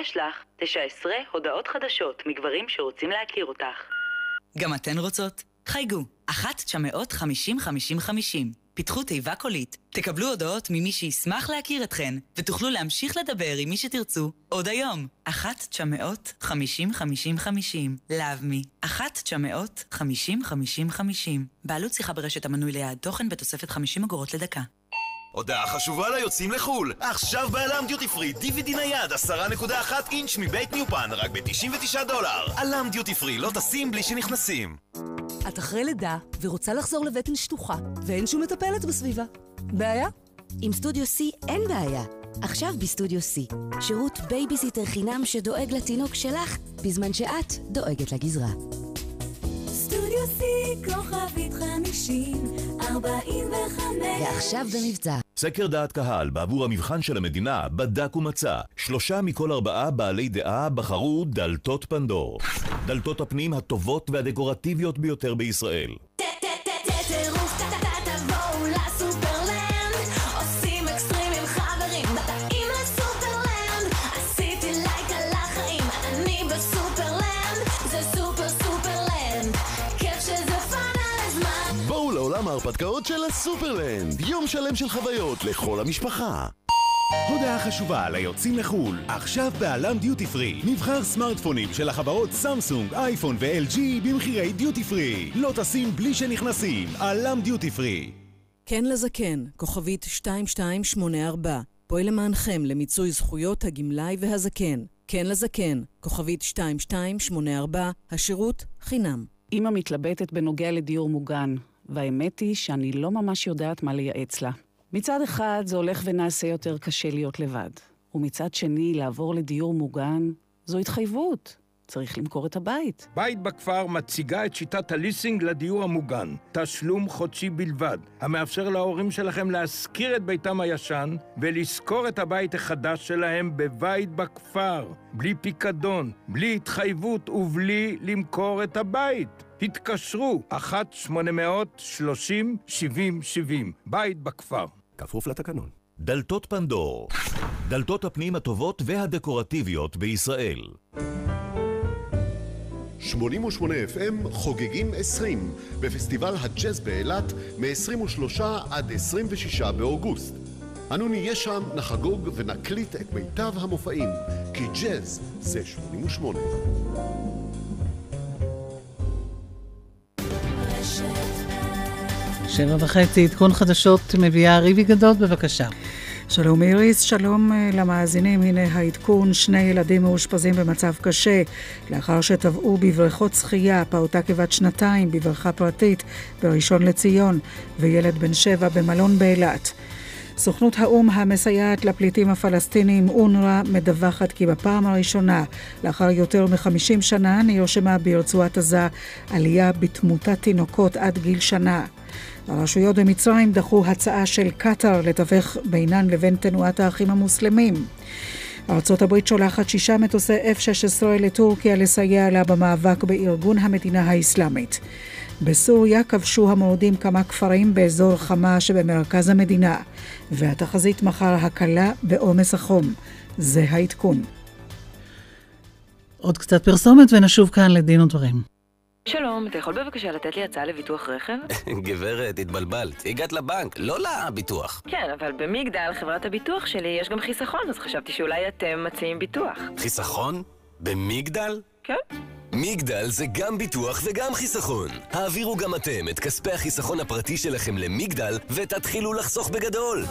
יש לך 19 הודעות חדשות מגברים שרוצים להכיר אותך. גם אתן רוצות? חייגו, 1-950-5050. פיתחו תיבה קולית, תקבלו הודעות ממי שישמח להכיר אתכן, ותוכלו להמשיך לדבר עם מי שתרצו עוד היום. 1-950-5050. Love me. 1-950-5050. בעלות שיחה ברשת המנוי ליעד תוכן בתוספת 50 אגורות לדקה. הודעה חשובה ליוצאים לחו"ל. עכשיו בעלם דיוטי פרי, DVD נייד 10.1 אינץ' מבית ניופן, רק ב-99 דולר. עלם דיוטי פרי, לא טסים בלי שנכנסים. את אחרי לידה ורוצה לחזור לבטן שטוחה, ואין שום מטפלת בסביבה. בעיה? עם סטודיו C אין בעיה. עכשיו בסטודיו C, שירות בייביסיטר חינם שדואג לתינוק שלך, בזמן שאת דואגת לגזרה. סטודיו C, כוכבית חמישים, ארבעים וחמש. ועכשיו במבצע. סקר דעת קהל בעבור המבחן של המדינה בדק ומצא שלושה מכל ארבעה בעלי דעה בחרו דלתות פנדור. דלתות הפנים הטובות והדקורטיביות ביותר בישראל. ההרפתקאות של הסופרלנד, יום שלם של חוויות לכל המשפחה. הודעה חשובה ליוצאים לחו"ל, עכשיו בעלם דיוטי פרי. מבחר סמארטפונים של החברות סמסונג, אייפון ו-LG במחירי דיוטי פרי. לא טסים בלי שנכנסים, עלם דיוטי פרי. כן לזקן, כוכבית 2284, פועל למענכם למיצוי זכויות הגמלאי והזקן. כן לזקן, כוכבית 2284, השירות חינם. אימא מתלבטת בנוגע לדיור מוגן, והאמת היא שאני לא ממש יודעת מה לייעץ לה. מצד אחד זה הולך ונעשה יותר קשה להיות לבד, ומצד שני לעבור לדיור מוגן זו התחייבות. צריך למכור את הבית. בית בכפר מציגה את שיטת הליסינג לדיור המוגן. תשלום חודשי בלבד, המאפשר להורים שלכם להשכיר את ביתם הישן ולשכור את הבית החדש שלהם בבית בכפר. בלי פיקדון, בלי התחייבות ובלי למכור את הבית. התקשרו, 1-800-30-70-70, בית בכפר. כפוף לתקנון. דלתות פנדור, דלתות הפנים הטובות והדקורטיביות בישראל. 88 FM חוגגים 20 בפסטיבל הג'אז באילת מ-23 עד 26 באוגוסט. אנו נהיה שם, נחגוג ונקליט את מיטב המופעים, כי ג'אז זה 88. שבע וחצי, עדכון חדשות מביאה ריבי גדות, בבקשה. שלום איריס, שלום אה, למאזינים, הנה העדכון, שני ילדים מאושפזים במצב קשה לאחר שטבעו בבריכות שחייה, פעוטה כבת שנתיים בבריכה פרטית בראשון לציון וילד בן שבע במלון באילת. סוכנות האו"ם המסייעת לפליטים הפלסטינים, אונר"א, מדווחת כי בפעם הראשונה, לאחר יותר מ-50 שנה, נרשמה ברצועת עזה עלייה בתמותת תינוקות עד גיל שנה. הרשויות במצרים דחו הצעה של קטאר לתווך בינן לבין תנועת האחים המוסלמים. ארצות הברית שולחת שישה מטוסי F-16 לטורקיה לסייע לה במאבק בארגון המדינה האסלאמית. בסוריה כבשו המורדים כמה כפרים באזור חמה שבמרכז המדינה, והתחזית מחר הקלה בעומס החום. זה העדכון. עוד קצת פרסומת ונשוב כאן לדין ודברים. שלום, אתה יכול בבקשה לתת לי הצעה לביטוח רכב? גברת, התבלבלת. הגעת לבנק, לא לביטוח. כן, אבל במגדל, חברת הביטוח שלי, יש גם חיסכון, אז חשבתי שאולי אתם מציעים ביטוח. חיסכון? במגדל? כן. מגדל זה גם ביטוח וגם חיסכון. העבירו גם אתם את כספי החיסכון הפרטי שלכם למגדל ותתחילו לחסוך בגדול.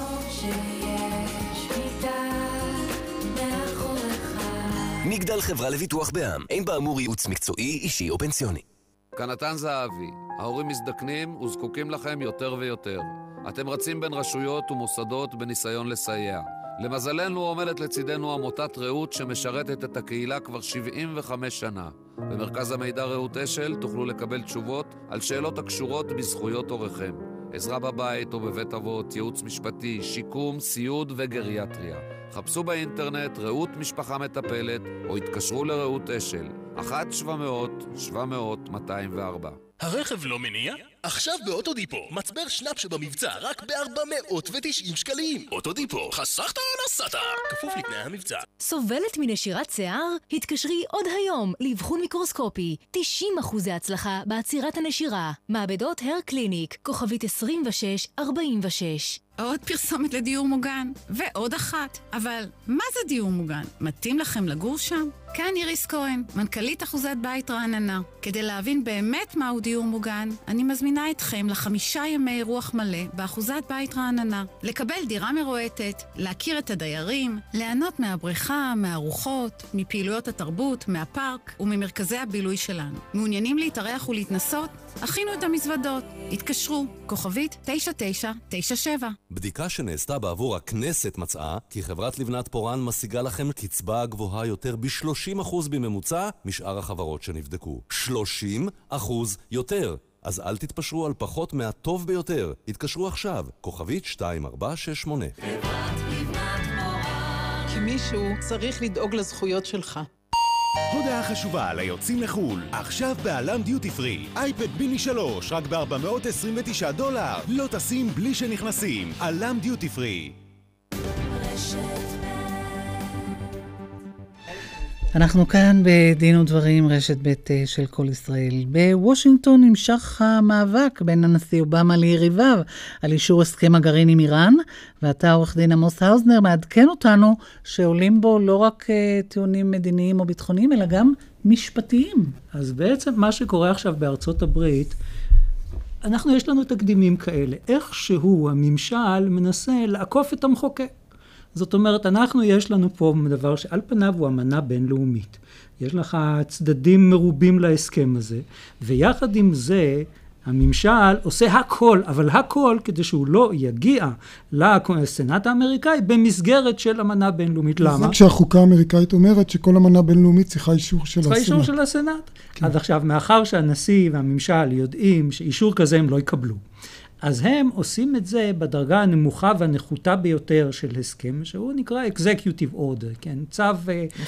מגדל חברה לביטוח בע"מ, אין באמור ייעוץ מקצועי, אישי או פנסיוני. כנתן זהבי, ההורים מזדקנים וזקוקים לכם יותר ויותר. אתם רצים בין רשויות ומוסדות בניסיון לסייע. למזלנו עומדת לצידנו עמותת רעות שמשרתת את הקהילה כבר 75 שנה. במרכז המידע רעות אשל תוכלו לקבל תשובות על שאלות הקשורות בזכויות הוריכם. עזרה בבית או בבית אבות, ייעוץ משפטי, שיקום, סיעוד וגריאטריה. חפשו באינטרנט רעות משפחה מטפלת או התקשרו לרעות אשל, 1-700-700-204. הרכב לא מניע? עכשיו באוטודיפו, מצבר שנאפ שבמבצע רק ב-490 שקלים. אוטודיפו, חסכת או נסעת? כפוף לתנאי המבצע. סובלת מנשירת שיער? התקשרי עוד היום לאבחון מיקרוסקופי. 90% הצלחה בעצירת הנשירה. מעבדות הר קליניק, כוכבית 2646. עוד פרסומת לדיור מוגן, ועוד אחת. אבל מה זה דיור מוגן? מתאים לכם לגור שם? כאן איריס כהן, מנכ"לית אחוזת בית רעננה. כדי להבין באמת מהו דיור מוגן, אני מזמינה אתכם לחמישה ימי רוח מלא באחוזת בית רעננה. לקבל דירה מרועטת, להכיר את הדיירים, ליהנות מהבריכה, מהארוחות, מפעילויות התרבות, מהפארק וממרכזי הבילוי שלנו. מעוניינים להתארח ולהתנסות? הכינו את המזוודות. התקשרו, כוכבית 9997. בדיקה שנעשתה בעבור הכנסת מצאה כי חברת לבנת פורן משיגה לכם קצבה גבוהה יותר ב-30% בממוצע משאר החברות שנבדקו. 30% יותר. אז אל תתפשרו על פחות מהטוב ביותר. התקשרו עכשיו, כוכבית 2468. כי מישהו צריך לדאוג לזכויות שלך. הודעה חשובה ליוצאים לחו"ל, עכשיו בעלם דיוטי פרי, אייפד ביני 3, רק ב-429 דולר, לא טסים בלי שנכנסים, עלם דיוטי פרי. אנחנו כאן בדין ודברים, רשת ב' אה, של כל ישראל. בוושינגטון נמשך המאבק בין הנשיא אובמה ליריביו על אישור הסכם הגרעין עם איראן, ואתה, עורך דין עמוס האוזנר, מעדכן אותנו שעולים בו לא רק uh, טיעונים מדיניים או ביטחוניים, אלא גם משפטיים. אז בעצם מה שקורה עכשיו בארצות הברית, אנחנו, יש לנו תקדימים כאלה. איכשהו הממשל מנסה לעקוף את המחוקק. זאת אומרת, אנחנו, יש לנו פה דבר שעל פניו הוא אמנה בינלאומית. יש לך צדדים מרובים להסכם הזה, ויחד עם זה, הממשל עושה הכל, אבל הכל כדי שהוא לא יגיע לסנאט האמריקאי במסגרת של אמנה בינלאומית. למה? זה כשהחוקה האמריקאית אומרת שכל אמנה בינלאומית צריכה אישור של הסנאט. צריכה אישור של הסנאט. כן. אז עכשיו, מאחר שהנשיא והממשל יודעים שאישור כזה הם לא יקבלו, אז הם עושים את זה בדרגה הנמוכה והנחותה ביותר של הסכם, שהוא נקרא Executive Order, כן? צו...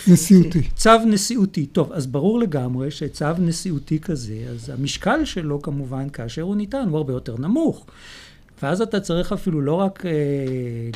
נשיאותי. צו נשיאותי. טוב, אז ברור לגמרי שצו נשיאותי כזה, אז המשקל שלו כמובן, כאשר הוא ניתן, הוא הרבה יותר נמוך. ואז אתה צריך אפילו לא רק אה,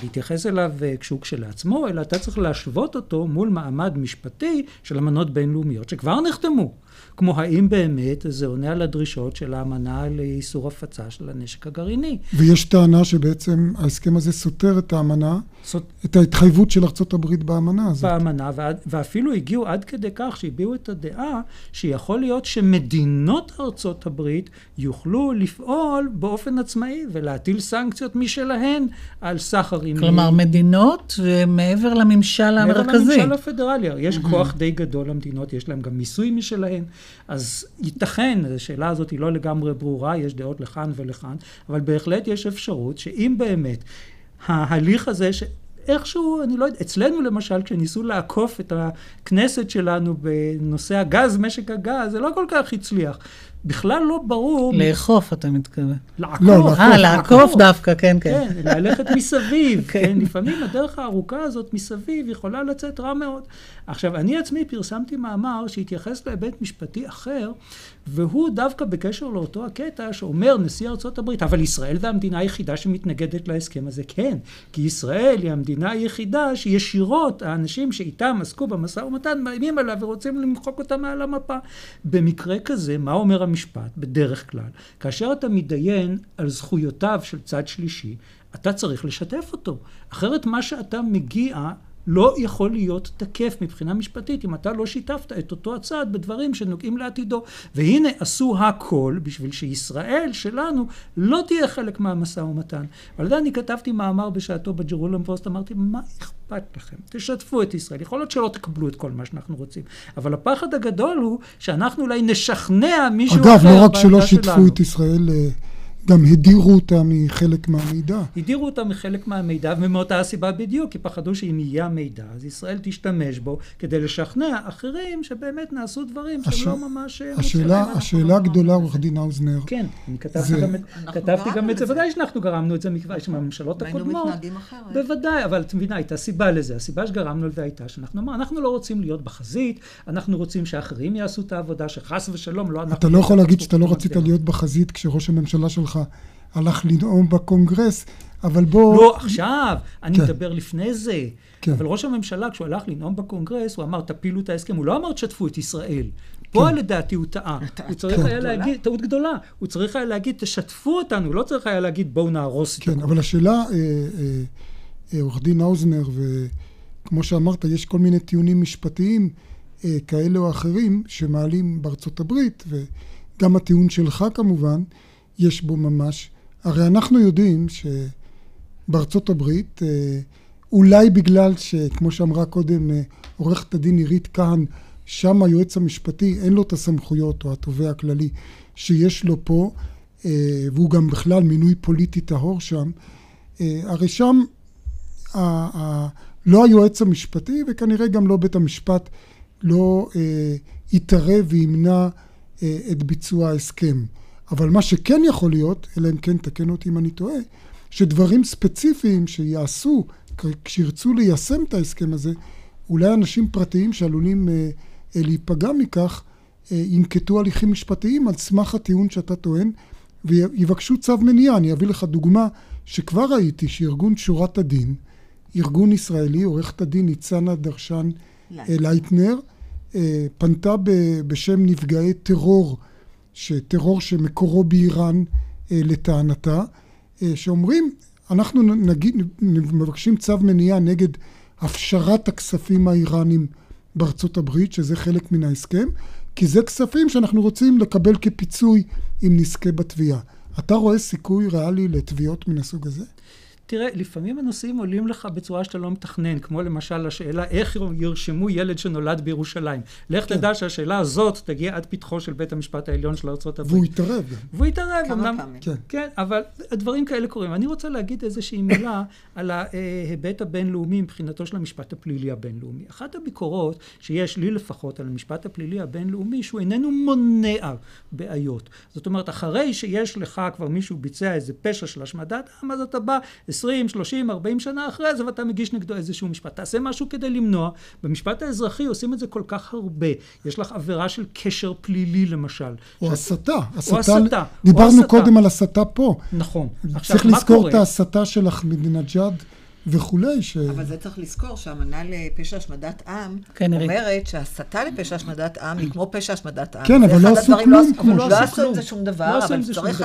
להתייחס אליו אה, כשהוא כשלעצמו, אלא אתה צריך להשוות אותו מול מעמד משפטי של אמנות בינלאומיות שכבר נחתמו. כמו האם באמת זה עונה על הדרישות של האמנה לאיסור הפצה של הנשק הגרעיני. ויש טענה שבעצם ההסכם הזה סותר את האמנה, סות... את ההתחייבות של ארה"ב באמנה הזאת. באמנה, ועד, ואפילו הגיעו עד כדי כך שהביעו את הדעה שיכול להיות שמדינות ארצות הברית יוכלו לפעול באופן עצמאי ולהטיל סנקציות משלהן על סחר עם... כלומר, מדינות ומעבר לממשל המרכזי. מעבר לממשל הפדרלי. יש. כוח די גדול למדינות, יש להם גם מיסוי משלהן. אז ייתכן, השאלה הזאת היא לא לגמרי ברורה, יש דעות לכאן ולכאן, אבל בהחלט יש אפשרות שאם באמת ההליך הזה, ש... איכשהו, אני לא יודע, אצלנו למשל, כשניסו לעקוף את הכנסת שלנו בנושא הגז, משק הגז, זה לא כל כך הצליח. בכלל לא ברור... לאכוף, אתה מתכוון. לעקוף. לא, אה, לעקוף דווקא, כן, כן. כן, ללכת מסביב. כן, לפעמים הדרך הארוכה הזאת מסביב יכולה לצאת רע מאוד. עכשיו, אני עצמי פרסמתי מאמר שהתייחס להיבט משפטי אחר, והוא דווקא בקשר לאותו הקטע שאומר נשיא ארצות הברית, אבל ישראל זה המדינה היחידה שמתנגדת להסכם הזה. כן, כי ישראל היא המדינה היחידה שישירות האנשים שאיתם עסקו במשא ומתן מאיימים עליו ורוצים למחוק אותה מעל המפה. במקרה כזה, מה אומר המשפט, בדרך כלל? כאשר אתה מתדיין על זכויותיו של צד שלישי, אתה צריך לשתף אותו. אחרת מה שאתה מגיע לא יכול להיות תקף מבחינה משפטית אם אתה לא שיתפת את אותו הצד בדברים שנוגעים לעתידו. והנה עשו הכל בשביל שישראל שלנו לא תהיה חלק מהמשא ומתן. ועל זה אני כתבתי מאמר בשעתו בג'רולם פוסט, אמרתי מה אכפת לכם? תשתפו את ישראל. יכול להיות שלא תקבלו את כל מה שאנחנו רוצים, אבל הפחד הגדול הוא שאנחנו אולי נשכנע מישהו אחר בעמדה שלנו. אגב, לא רק שלא שיתפו את ישראל אה, גם הדירו אותה מחלק מהמידע. הדירו אותה מחלק מהמידע, ומאותה הסיבה בדיוק, כי פחדו שאם יהיה מידע, אז ישראל תשתמש בו כדי לשכנע אחרים שבאמת נעשו דברים הש... שהם לא ממש... השאלה, השאלה הגדולה, עורך דין האוזנר. כן, אני כתבתי זה... גם, כתבתי גם את זה, ודאי שאנחנו גרמנו את זה מכיוון שמהממשלות הקודמות. היינו מתנהגים אחרת. בוודאי, אבל את מבינה, הייתה סיבה לזה. הסיבה שגרמנו לזה הייתה שאנחנו אמרנו, אנחנו לא רוצים להיות בחזית, אנחנו רוצים שאחרים יעשו את העבודה, שחס ושלום לא אנחנו... אתה לא יכול להגיד שאתה לא רצית להיות בחזית כשראש הממשלה שלך הלך לנאום בקונגרס, אבל בוא... לא, עכשיו, אני כן. מדבר לפני זה. כן. אבל ראש הממשלה, כשהוא הלך לנאום בקונגרס, הוא אמר, תפילו את ההסכם. הוא לא אמר, תשתפו את ישראל. פה כן. לדעתי הוא טעה. הוא צריך כן. היה להגיד, טעות גדולה. הוא צריך היה להגיד, תשתפו אותנו, הוא לא צריך היה להגיד, בואו נהרוס את כן, אבל השאלה, אה, אה, אה, עורך דין האוזנר, וכמו שאמרת, יש כל מיני טיעונים משפטיים כאלה או אחרים שמעלים בארצות הברית, וגם הטיעון שלך כמובן, יש בו ממש. הרי אנחנו יודעים שבארצות הברית, אה, אולי בגלל שכמו שאמרה קודם אה, עורכת הדין עירית כהן, שם היועץ המשפטי אין לו את הסמכויות, או התובע הכללי, שיש לו פה, אה, והוא גם בכלל מינוי פוליטי טהור שם, הרי שם לא היועץ המשפטי וכנראה גם לא בית המשפט לא יתערב וימנע את ביצוע ההסכם. אבל מה שכן יכול להיות, אלא אם כן תקן אותי אם אני טועה, שדברים ספציפיים שיעשו כשירצו ליישם את ההסכם הזה, אולי אנשים פרטיים שעלולים אה, אה, להיפגע מכך, אה, ינקטו הליכים משפטיים על סמך הטיעון שאתה טוען, ויבקשו צו מניעה. אני אביא לך דוגמה שכבר ראיתי שארגון שורת הדין, ארגון ישראלי, עורכת הדין ניצנה דרשן לייטנר, פנתה בשם נפגעי טרור שטרור שמקורו באיראן אה, לטענתה, אה, שאומרים, אנחנו נגיד, מבקשים צו מניעה נגד הפשרת הכספים האיראנים בארצות הברית, שזה חלק מן ההסכם, כי זה כספים שאנחנו רוצים לקבל כפיצוי אם נזכה בתביעה. אתה רואה סיכוי ריאלי לתביעות מן הסוג הזה? תראה, לפעמים הנושאים עולים לך בצורה שאתה לא מתכנן, כמו למשל השאלה איך ירשמו ילד שנולד בירושלים. לך כן. תדע שהשאלה הזאת תגיע עד פתחו של בית המשפט העליון של ארה"ב. והוא יתערב. והוא יתערב, כמה אמנם, פעמים. כן. כן, אבל דברים כאלה קורים. אני רוצה להגיד איזושהי מילה על ההיבט הבינלאומי מבחינתו של המשפט הפלילי הבינלאומי. אחת הביקורות שיש לי לפחות על המשפט הפלילי הבינלאומי, שהוא איננו מונע בעיות. זאת אומרת, אחרי שיש לך כבר מישהו ביצע איזה פשע של השמדת עם, אז אתה בא 20, 30, 40 שנה אחרי זה ואתה מגיש נגדו איזשהו משפט. תעשה משהו כדי למנוע. במשפט האזרחי עושים את זה כל כך הרבה. יש לך עבירה של קשר פלילי למשל. או שאת- הסתה. או הסתה. או דיברנו הסתה. קודם על הסתה פה. נכון. צריך מה לזכור קורה? את ההסתה של אחמדינג'אד וכולי, ש... אבל זה צריך לזכור שהאמנה לפשע השמדת עם כן. אומרת שהסתה לפשע השמדת עם היא כמו פשע השמדת עם. כן, אבל לא עשו הדברים- כלום כמו לא עשו עם כלום. זה שום לא דבר, עשו אבל צריך...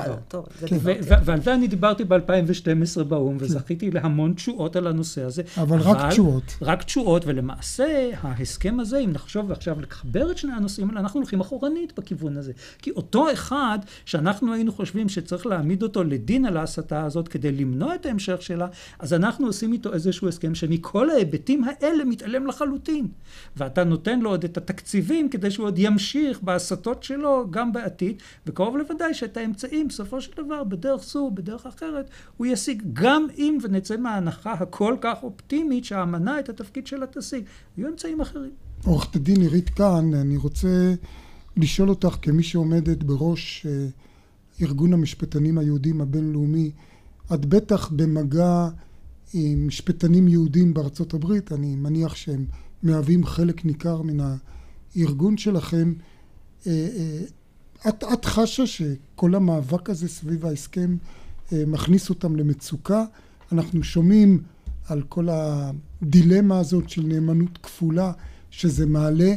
כן, ועל זה אני דיברתי ב-2012 באו"ם, וזכיתי להמון תשואות על הנושא הזה. אבל רק תשואות. רק תשואות, ולמעשה ההסכם הזה, אם נחשוב עכשיו לחבר את שני הנושאים האלה, אנחנו הולכים אחורנית בכיוון הזה. כי אותו אחד שאנחנו היינו חושבים שצריך להעמיד אותו לדין על ההסתה הזאת כדי למנוע את ההמשך שלה, אז אנחנו עושים איתו איזשהו הסכם שמכל ההיבטים האלה מתעלם לחלוטין. ואתה נותן לו עוד את התקציבים כדי שהוא עוד ימשיך בהסתות שלו גם בעתיד, וקרוב לוודאי שאת האמצעים בסופו של דבר, בדרך זו בדרך אחרת, הוא ישיג גם אם ונצא מההנחה הכל כך אופטימית שהאמנה את התפקיד שלה תשיג. יהיו אמצעים אחרים. עורכת הדין עירית כהן, אני רוצה לשאול אותך כמי שעומדת בראש אה, ארגון המשפטנים היהודים הבינלאומי, את בטח במגע עם משפטנים יהודים בארצות הברית, אני מניח שהם מהווים חלק ניכר מן הארגון שלכם. אה, אה, את, את חשה שכל המאבק הזה סביב ההסכם אה, מכניס אותם למצוקה? אנחנו שומעים על כל הדילמה הזאת של נאמנות כפולה שזה מעלה,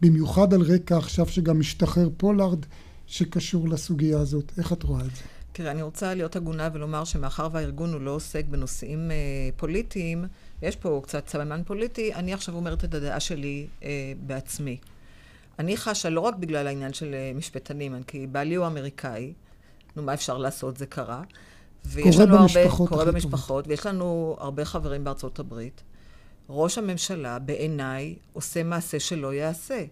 במיוחד על רקע עכשיו שגם משתחרר פולארד שקשור לסוגיה הזאת. איך את רואה את זה? תראה, אני רוצה להיות הגונה ולומר שמאחר והארגון הוא לא עוסק בנושאים אה, פוליטיים, יש פה קצת סממן פוליטי, אני עכשיו אומרת את הדעה שלי אה, בעצמי. אני חשה לא רק בגלל העניין של אה, משפטנים, כי בעלי הוא אמריקאי, נו, מה אפשר לעשות? זה קרה. ויש קורה לנו במשפחות הרבה, קורה במשפחות, ויש לנו הרבה חברים בארצות הברית. ראש הממשלה, בעיניי, עושה מעשה שלא ייעשה.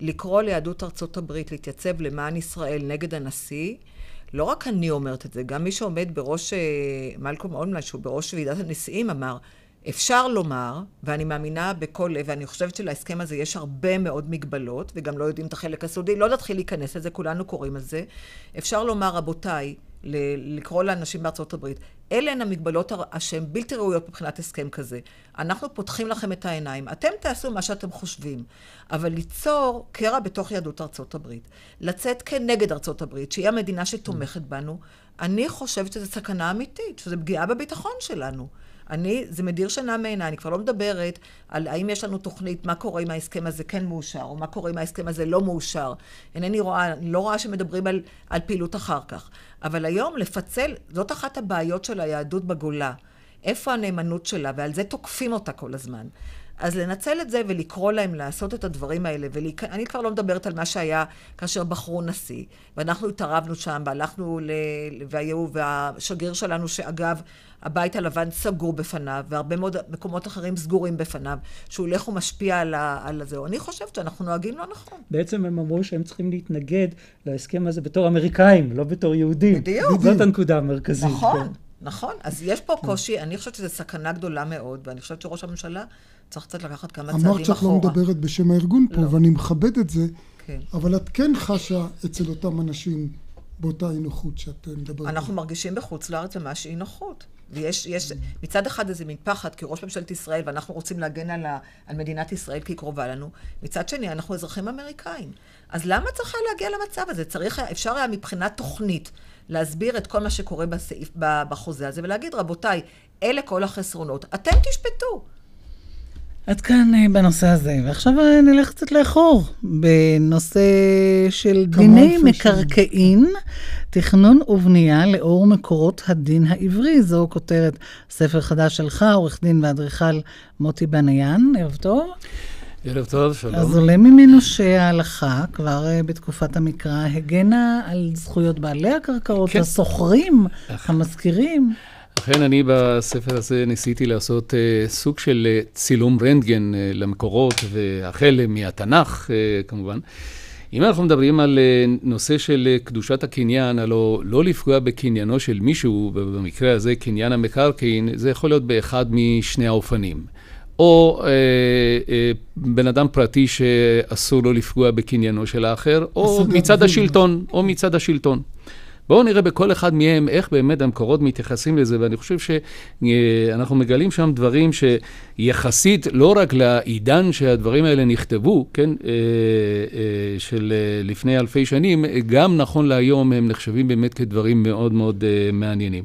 לקרוא ליהדות ארצות הברית להתייצב למען ישראל נגד הנשיא, לא רק אני אומרת את זה, גם מי שעומד בראש, אה, מלקום אולמלן, שהוא בראש ועידת הנשיאים, אמר, אפשר לומר, ואני מאמינה בכל לב, ואני חושבת שלהסכם הזה יש הרבה מאוד מגבלות, וגם לא יודעים את החלק הסודי, לא נתחיל להיכנס לזה, כולנו קוראים על זה. אפשר לומר, רבותיי, לקרוא לאנשים בארצות הברית, אלה הן המגבלות שהן בלתי ראויות מבחינת הסכם כזה. אנחנו פותחים לכם את העיניים, אתם תעשו מה שאתם חושבים, אבל ליצור קרע בתוך יהדות ארצות הברית, לצאת כנגד ארצות הברית, שהיא המדינה שתומכת בנו, אני חושבת שזו סכנה אמיתית, שזו פגיעה בביטחון שלנו. אני, זה מדיר שינה מעיניי, אני כבר לא מדברת על האם יש לנו תוכנית, מה קורה אם ההסכם הזה כן מאושר, או מה קורה אם ההסכם הזה לא מאושר. אינני רואה, אני לא רואה שמדברים על, על פעילות אחר כך. אבל היום לפצל, זאת אחת הבעיות של היהדות בגולה. איפה הנאמנות שלה, ועל זה תוקפים אותה כל הזמן. אז לנצל את זה ולקרוא להם לעשות את הדברים האלה, ואני כבר לא מדברת על מה שהיה כאשר בחרו נשיא, ואנחנו התערבנו שם, והלכנו, ל... והיו, והשגריר שלנו, שאגב, הבית הלבן סגור בפניו, והרבה מאוד מקומות אחרים סגורים בפניו, שהוא הולך ומשפיע על, ה... על זה. אני חושבת שאנחנו נוהגים לא נכון. בעצם הם אמרו שהם צריכים להתנגד להסכם הזה בתור אמריקאים, לא בתור יהודים. בדיוק. זאת הנקודה המרכזית. נכון, כן. נכון. אז יש פה קושי, אני חושבת שזו סכנה גדולה מאוד, ואני חושבת שראש הממשלה צריך קצת לקחת כמה צעדים אחורה. אמרת שאת לא מדברת בשם הארגון פה, לא. ואני מכבד את זה, כן. אבל את כן חשה אצל אותם אנשים באותה אי נוחות שאת מדברת. אנחנו מרגישים בחוץ לארץ ממש אי נוחות. ויש, יש, מצד אחד איזה מין פחד, כי ראש ממשלת ישראל, ואנחנו רוצים להגן על, ה, על מדינת ישראל כי היא קרובה לנו. מצד שני, אנחנו אזרחים אמריקאים. אז למה צריך היה להגיע למצב הזה? צריך, אפשר היה מבחינת תוכנית להסביר את כל מה שקורה בסעיף, בחוזה הזה, ולהגיד, רבותיי, אלה כל החסרונות, אתם תשפטו. עד כאן אה, בנושא הזה, ועכשיו אה, נלך קצת לאחור, בנושא של דיני מקרקעין, תכנון ובנייה לאור מקורות הדין העברי. זו כותרת ספר חדש שלך, עורך דין ואדריכל מוטי בניאן, ערב טוב. ערב טוב, שלום. אז עולה ממנו שההלכה, כבר אה, בתקופת המקרא, הגנה על זכויות בעלי הקרקעות, כן. השוכרים, המשכירים. לכן אני בספר הזה ניסיתי לעשות uh, סוג של uh, צילום רנטגן uh, למקורות, והחל מהתנ"ך uh, כמובן. אם אנחנו מדברים על uh, נושא של uh, קדושת הקניין, הלוא לא לפגוע בקניינו של מישהו, במקרה הזה קניין המקרקעין, זה יכול להיות באחד משני האופנים. או אה, אה, בן אדם פרטי שאסור לו לפגוע בקניינו של האחר, או מצד השלטון, או מצד השלטון. בואו נראה בכל אחד מהם איך באמת המקורות מתייחסים לזה, ואני חושב שאנחנו מגלים שם דברים שיחסית לא רק לעידן שהדברים האלה נכתבו, כן, אה, אה, של אה, לפני אלפי שנים, גם נכון להיום הם נחשבים באמת כדברים מאוד מאוד מעניינים.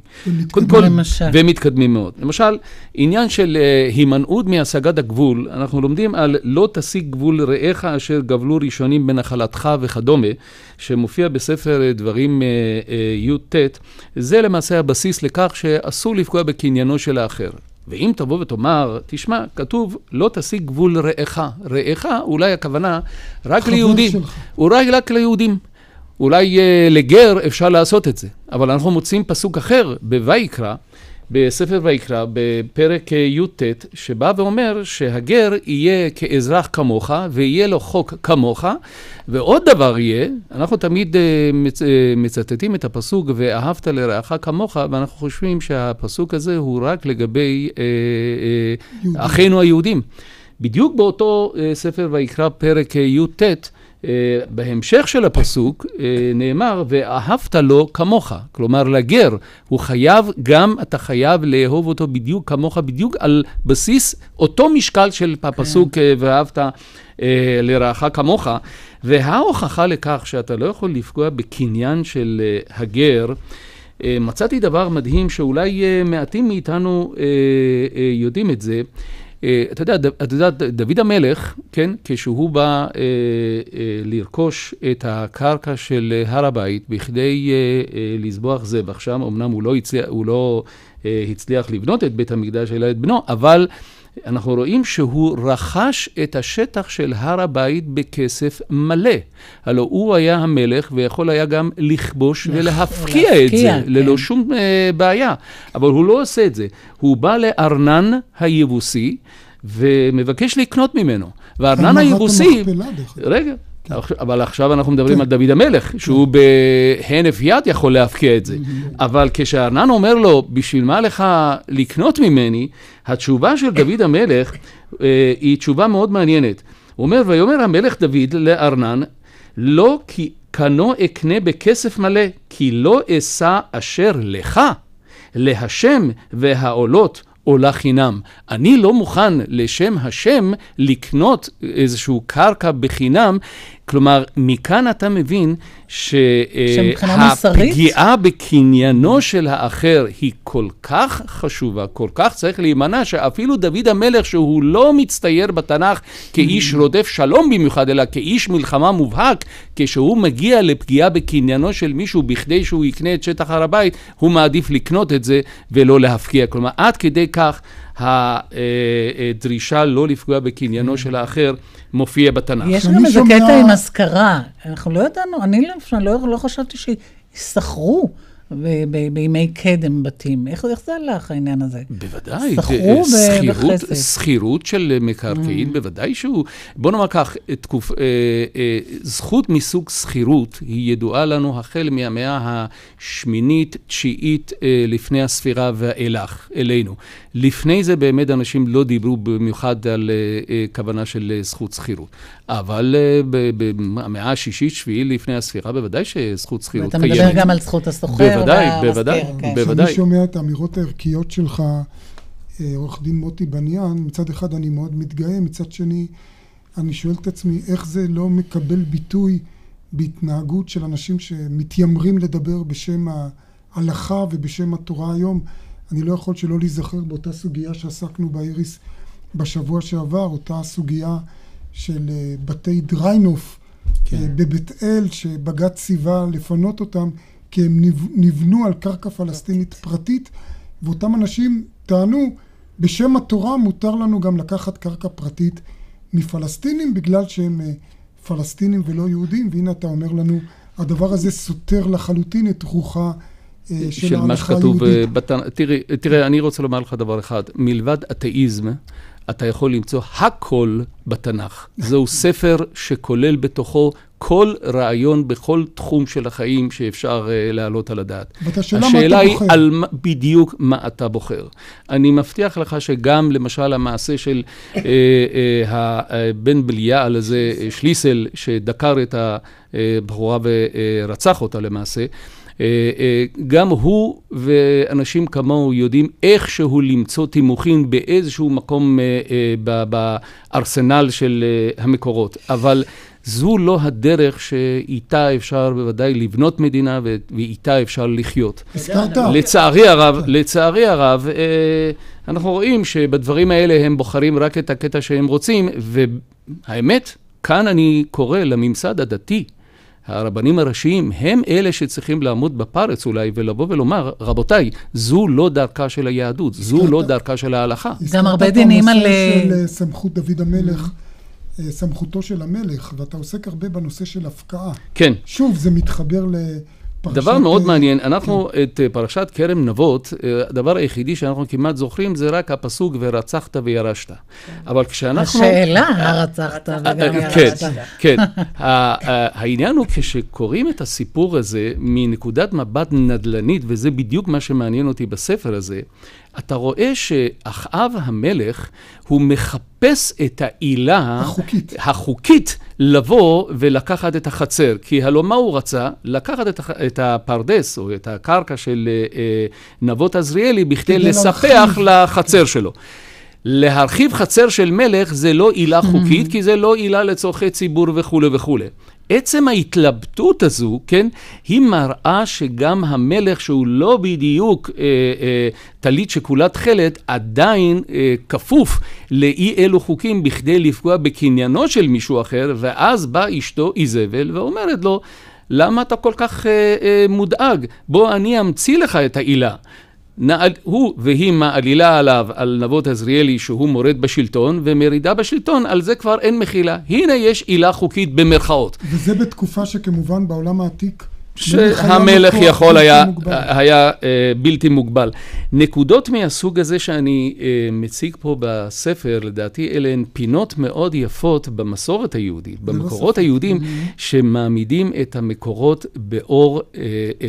קודם כל, למשל. ומתקדמים מאוד. למשל, עניין של הימנעות מהשגת הגבול, אנחנו לומדים על לא תשיג גבול רעך אשר גבלו ראשונים בנחלתך וכדומה, שמופיע בספר דברים י"ט, זה למעשה הבסיס לכך שאסור לפגוע בקניינו של האחר. ואם תבוא ותאמר, תשמע, כתוב, לא תשיג גבול רעך. רעך, אולי הכוונה רק ליהודים. אולי רק ליהודים. אולי uh, לגר אפשר לעשות את זה. אבל אנחנו מוצאים פסוק אחר בויקרא, בספר ויקרא, בפרק י"ט, שבא ואומר שהגר יהיה כאזרח כמוך, ויהיה לו חוק כמוך, ועוד דבר יהיה, אנחנו תמיד מצ... מצטטים את הפסוק ואהבת לרעך כמוך, ואנחנו חושבים שהפסוק הזה הוא רק לגבי אה, אה, אחינו היהודים. בדיוק באותו ספר ויקרא, פרק י"ט, בהמשך של הפסוק נאמר, ואהבת לו כמוך. כלומר, לגר, הוא חייב, גם אתה חייב לאהוב אותו בדיוק כמוך, בדיוק על בסיס אותו משקל של הפסוק, ואהבת לרעך כמוך. וההוכחה לכך שאתה לא יכול לפגוע בקניין של הגר, מצאתי דבר מדהים שאולי מעטים מאיתנו יודעים את זה. אתה יודע, אתה יודע, דוד המלך, כן, כשהוא בא אה, אה, לרכוש את הקרקע של הר הבית בכדי אה, אה, לזבוח זבח שם, אמנם הוא לא הצליח, הוא לא אה, הצליח לבנות את בית המקדש אלא את בנו, אבל אנחנו רואים שהוא רכש את השטח של הר הבית בכסף מלא. הלוא הוא היה המלך ויכול היה גם לכבוש ולהפקיע את זה, כן. ללא שום uh, בעיה. אבל הוא לא עושה את זה. הוא בא לארנן היבוסי ומבקש לקנות ממנו. וארנן היבוסי... רגע. כן. אבל עכשיו אנחנו מדברים. על דוד המלך. שהוא בהינף יד יכול להפקיע את זה. אבל כשארנן אומר לו, בשביל מה לך לקנות ממני, התשובה של דוד המלך אה, היא תשובה מאוד מעניינת. הוא אומר, ויאמר המלך דוד לארנן, לא כי קנו אקנה בכסף מלא, כי לא אשא אשר לך, להשם והעולות עולה חינם. אני לא מוכן לשם השם לקנות איזשהו קרקע בחינם. כלומר, מכאן אתה מבין שהפגיעה בקניינו של האחר היא כל כך חשובה, כל כך צריך להימנע, שאפילו דוד המלך, שהוא לא מצטייר בתנ"ך כאיש רודף שלום במיוחד, אלא כאיש מלחמה מובהק, כשהוא מגיע לפגיעה בקניינו של מישהו בכדי שהוא יקנה את שטח הר הבית, הוא מעדיף לקנות את זה ולא להפקיע. כלומר, עד כדי כך הדרישה לא לפגוע בקניינו של האחר מופיע בתנ"ך. יש גם איזה קטע עם השכרה. אנחנו לא ידענו, אני לא, לא חשבתי שיסחרו. בימי קדם בתים. איך, איך זה הלך, העניין הזה? בוודאי. שכרו בחסד. שכירות של מקרקעין, mm. בוודאי שהוא... בוא נאמר כך, תקופ, אה, אה, זכות מסוג שכירות היא ידועה לנו החל מהמאה השמינית, תשיעית אה, לפני הספירה ואילך, אלינו. לפני זה באמת אנשים לא דיברו במיוחד על אה, אה, כוונה של אה, זכות שכירות. אבל אה, במאה השישית, שביעית לפני הספירה, בוודאי שזכות שכירות קיימת. ואתה מדבר גם על זכות השוכר. בוודאי, בוודאי, כן. בוודאי. כשאני שומע את האמירות הערכיות שלך, אה, עורך דין מוטי בניאן, מצד אחד אני מאוד מתגאה, מצד שני אני שואל את עצמי איך זה לא מקבל ביטוי בהתנהגות של אנשים שמתיימרים לדבר בשם ההלכה ובשם התורה היום. אני לא יכול שלא להיזכר באותה סוגיה שעסקנו באיריס בשבוע שעבר, אותה סוגיה של אה, בתי דריינוף כן. אה, בבית אל, שבג"ץ ציווה לפנות אותם כי הם נבנו על קרקע פלסטינית פרטית, ואותם אנשים טענו, בשם התורה מותר לנו גם לקחת קרקע פרטית מפלסטינים בגלל שהם אה, פלסטינים ולא יהודים, והנה אתה אומר לנו, הדבר הזה סותר לחלוטין את רוחה אה, של של מה שכתוב. אה, בתנ"ך. תראה, תראה, אני רוצה לומר לך דבר אחד. מלבד אתאיזם, אתה יכול למצוא הכל בתנ"ך. זהו ספר שכולל בתוכו כל רעיון בכל תחום של החיים שאפשר אה, להעלות על הדעת. ואת השאלה מה השאלה אתה היא בוחר. על מה, בדיוק מה אתה בוחר. אני מבטיח לך שגם למשל המעשה של אה, אה, הבן בליעל הזה, אה, שליסל, שדקר את הבחורה ורצח אותה למעשה, אה, אה, גם הוא ואנשים כמוהו יודעים איכשהו למצוא תימוכין באיזשהו מקום אה, אה, בארסנל של אה, המקורות. אבל זו לא הדרך שאיתה אפשר בוודאי לבנות מדינה ואיתה אפשר לחיות. הזכרת. לצערי הרב, לצערי הרב, אה, אנחנו רואים שבדברים האלה הם בוחרים רק את הקטע שהם רוצים, והאמת, כאן אני קורא לממסד הדתי. הרבנים הראשיים הם אלה שצריכים לעמוד בפרץ אולי ולבוא ולומר, רבותיי, זו לא דרכה של היהדות, זו לא דרכה של ההלכה. גם הרבה דינים על... הנושא של אה, אה, סמכות דוד המלך, אה, סמכותו של המלך, ואתה עוסק הרבה בנושא של הפקעה. כן. שוב, זה מתחבר לפרשת... דבר מאוד מעניין, אנחנו את אה, פרשת כרם נבות, אה, הדבר היחידי שאנחנו כמעט זוכרים זה רק הפסוק ורצחת וירשת. אבל כשאנחנו... השאלה, הרצחת וגם אה, כן, ירשת. כן. ה- העניין הוא כשקוראים את הסיפור הזה מנקודת מבט נדל"נית, וזה בדיוק מה שמעניין אותי בספר הזה, אתה רואה שאחאב המלך, הוא מחפש את העילה החוקית. החוקית לבוא ולקחת את החצר. כי הלוא מה הוא רצה? לקחת את, את הפרדס או את הקרקע של אה, אה, נבות עזריאלי בכדי כדי לספח. לחצר שלו. להרחיב חצר של מלך זה לא עילה חוקית, כי זה לא עילה לצורכי ציבור וכולי וכולי. עצם ההתלבטות הזו, כן, היא מראה שגם המלך, שהוא לא בדיוק אה, אה, טלית שכולה תכלת, עדיין אה, כפוף לאי אלו חוקים בכדי לפגוע בקניינו של מישהו אחר, ואז באה אשתו איזבל ואומרת לו, למה אתה כל כך אה, אה, מודאג? בוא אני אמציא לך את העילה. נעל, הוא והיא מעלילה עליו, על נבות עזריאלי, שהוא מורד בשלטון, ומרידה בשלטון, על זה כבר אין מחילה. הנה יש עילה חוקית במרכאות. וזה בתקופה שכמובן בעולם העתיק... שהמלך יכול היה. היה אה, בלתי מוגבל. נקודות מהסוג הזה שאני אה, מציג פה בספר, לדעתי אלה הן פינות מאוד יפות במסורת היהודית, במקורות היהודים, שמעמידים את המקורות באור אה,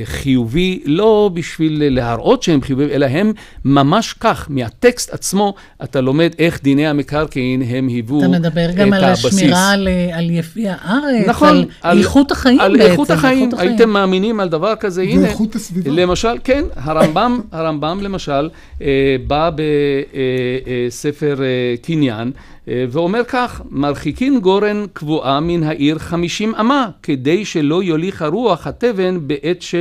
חיובי, לא בשביל להראות שהם חיוביים, אלא הם ממש כך, מהטקסט עצמו, אתה לומד איך דיני המקרקעין הם היוו אתה את מדבר גם על הבסיס. השמירה על, על יפי הארץ, נכון, על איכות החיים על בעצם. איכות החיים, הייתם מאמינים על דבר כזה, הנה. ואיכות הסביבה. למשל, כן, הרמב"ם, הרמב"ם למשל, אה, בא בספר אה, קניין, אה, ואומר כך, מרחיקין גורן קבועה מן העיר חמישים אמה, כדי שלא יוליך הרוח התבן בעת, ש,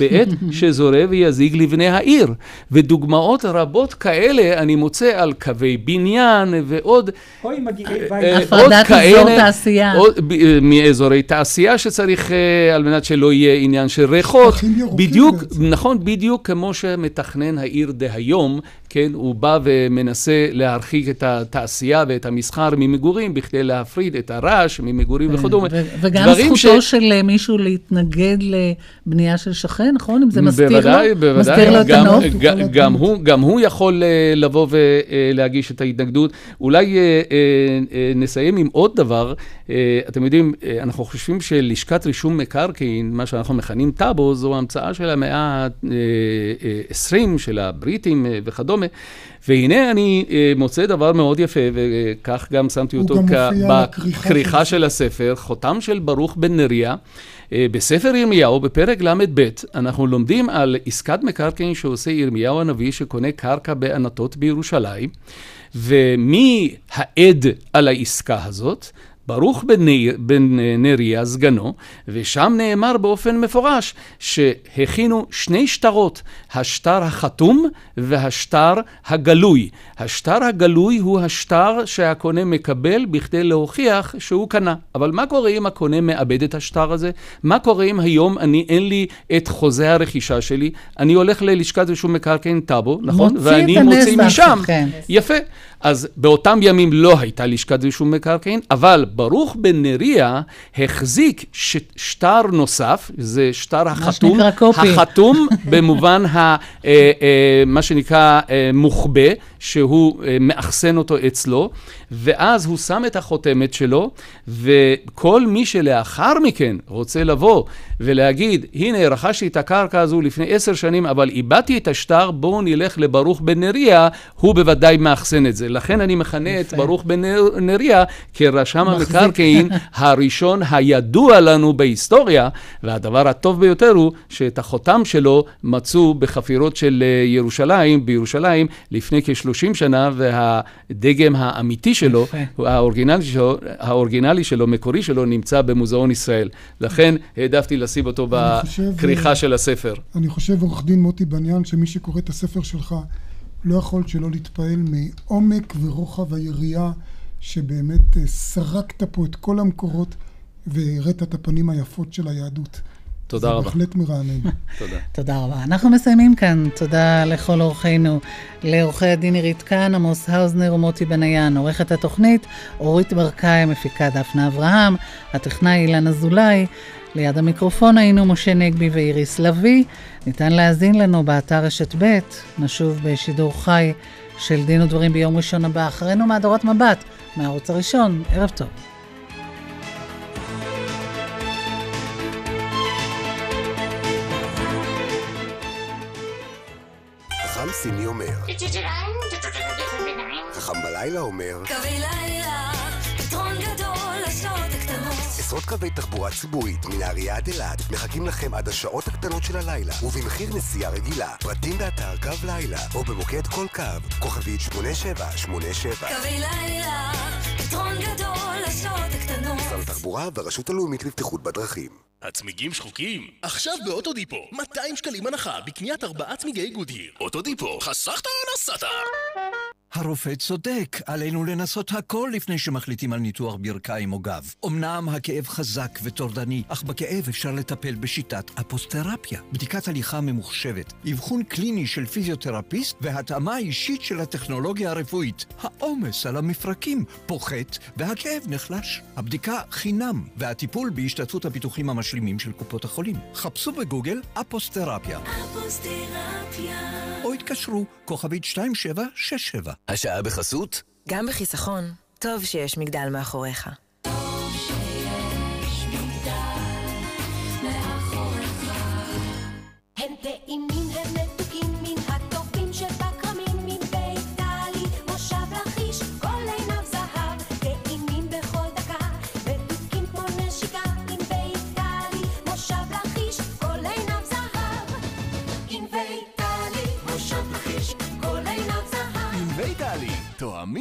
בעת שזורה ויזיג לבני העיר. ודוגמאות רבות כאלה אני מוצא על קווי בניין ועוד... אוי, מגיעי אה, בית. עוד הפרדת אזור כאלה, תעשייה. עוד, ב- אה, מאזורי תעשייה שצריך, אה, על מנת שלא יהיה עניין של ריחות. בדיוק. נכון, בדיוק כמו שמתכנן העיר דהיום, כן, הוא בא ומנסה להרחיק את התעשייה ואת המסחר ממגורים, בכדי להפריד את הרעש ממגורים וכדומה. ו- וגם זכותו של אה, מישהו להתנגד לבנייה של שכן, נכון? אם זה מסתיר לו, בוודאי, בוודאי, מסתיר לו את הנוף. גם, גם, הוא, גם הוא יכול אה, לבוא ולהגיש את ההתנגדות. אולי אה, אה, אה, נסיים עם עוד דבר. אה, אתם יודעים, אה, אנחנו חושבים שלשכת רישום מקרקעין, מה שאנחנו מכנים טאבו, זו המצאה של המאה ה-20, של הבריטים אה, וכדומה. והנה אני אה, מוצא דבר מאוד יפה, וכך גם שמתי אותו גם כ- בכריכה של הספר, חותם של ברוך בן נריה. אה, בספר ירמיהו, בפרק ל"ב, אנחנו לומדים על עסקת מקרקעין שעושה ירמיהו הנביא, שקונה קרקע בענתות בירושלים. ומי העד על העסקה הזאת? ברוך בן, בן נריה, סגנו, ושם נאמר באופן מפורש שהכינו שני שטרות, השטר החתום והשטר הגלוי. השטר הגלוי הוא השטר שהקונה מקבל בכדי להוכיח שהוא קנה. אבל מה קורה אם הקונה מאבד את השטר הזה? מה קורה אם היום אני, אין לי את חוזה הרכישה שלי? אני הולך ללשכת רישום מקרקעין טאבו, נכון? מוציא ואני מוציא משם. והסוכן. יפה. אז באותם ימים לא הייתה לשכת רישום מקרקעין, אבל ברוך בן נריה החזיק ש- שטר נוסף, זה שטר החתום. החתום במובן ה, אה, אה, מה שנקרא אה, מוחבא, שהוא מאחסן אותו אצלו, ואז הוא שם את החותמת שלו, וכל מי שלאחר מכן רוצה לבוא ולהגיד, הנה, רכשתי את הקרקע הזו לפני עשר שנים, אבל איבדתי את השטר, בואו נלך לברוך בן נריה, הוא בוודאי מאחסן את זה. לכן אני מכנה את ברוך בן נר- נריה כרשם. המקרקעין הראשון הידוע לנו בהיסטוריה, והדבר הטוב ביותר הוא שאת החותם שלו מצאו בחפירות של אה, ירושלים, בירושלים, לפני כ-30 שנה, והדגם האמיתי שלו, האורגינלי שלו, האורגינלי שלו, נמצא במוזיאון ישראל. לכן העדפתי לשים אותו אני חושב, בכריכה של הספר. אני חושב, עורך דין מוטי בניאן, שמי שקורא את הספר שלך לא יכול שלא להתפעל מעומק ורוחב היריעה, שבאמת אה, סרקת פה את כל המקורות והראית את הפנים היפות של היהדות. תודה זה רבה. בהחלט מרענן. תודה. תודה רבה. אנחנו מסיימים כאן. תודה לכל אורחינו, לעורכי הדין עירית כהן, עמוס האוזנר ומוטי בניאן, עורכת התוכנית, אורית ברקאי, מפיקה דפנה אברהם, הטכנאי אילן אזולאי. ליד המיקרופון היינו משה נגבי ואיריס לביא. ניתן להאזין לנו באתר רשת ב', נשוב בשידור חי של דין ודברים ביום ראשון הבא. אחרינו מהדורת מבט, מהערוץ הראשון. ערב טוב. חכם סיני אומר, חכם בלילה אומר, קווי לילה, עשרות קווי תחבורה ציבורית מנהריה עד אילת מחכים לכם עד השעות הקטנות של הלילה ובמחיר נסיעה רגילה. פרטים באתר קו לילה או במוקד כל קו, כוכבית 8787. קווי לילה, פתרון גדול לשעות הקטנות. משרד התחבורה והרשות הלאומית לבטיחות בדרכים. הצמיגים שחוקים? עכשיו באוטודיפו, 200 שקלים הנחה בקניית ארבעה צמיגי גודהיר. אוטודיפו, חסכת או נסעת? הרופא צודק, עלינו לנסות הכל לפני שמחליטים על ניתוח ברכיים או גב. אמנם הכאב חזק וטורדני, אך בכאב אפשר לטפל בשיטת אפוסטרפיה. בדיקת הליכה ממוחשבת, אבחון קליני של פיזיותרפיסט והתאמה אישית של הטכנולוגיה הרפואית. העומס על המפרקים פוחת והכאב נחלש. הבדיקה חינם, והטיפול בהשתתפות הביטוחים המשלימים של קופות החולים. חפשו בגוגל אפוסטרפיה. אפוסטרפיה. התקשרו, כוכבית 2767. השעה בחסות? גם בחיסכון, טוב שיש מגדל מאחוריך.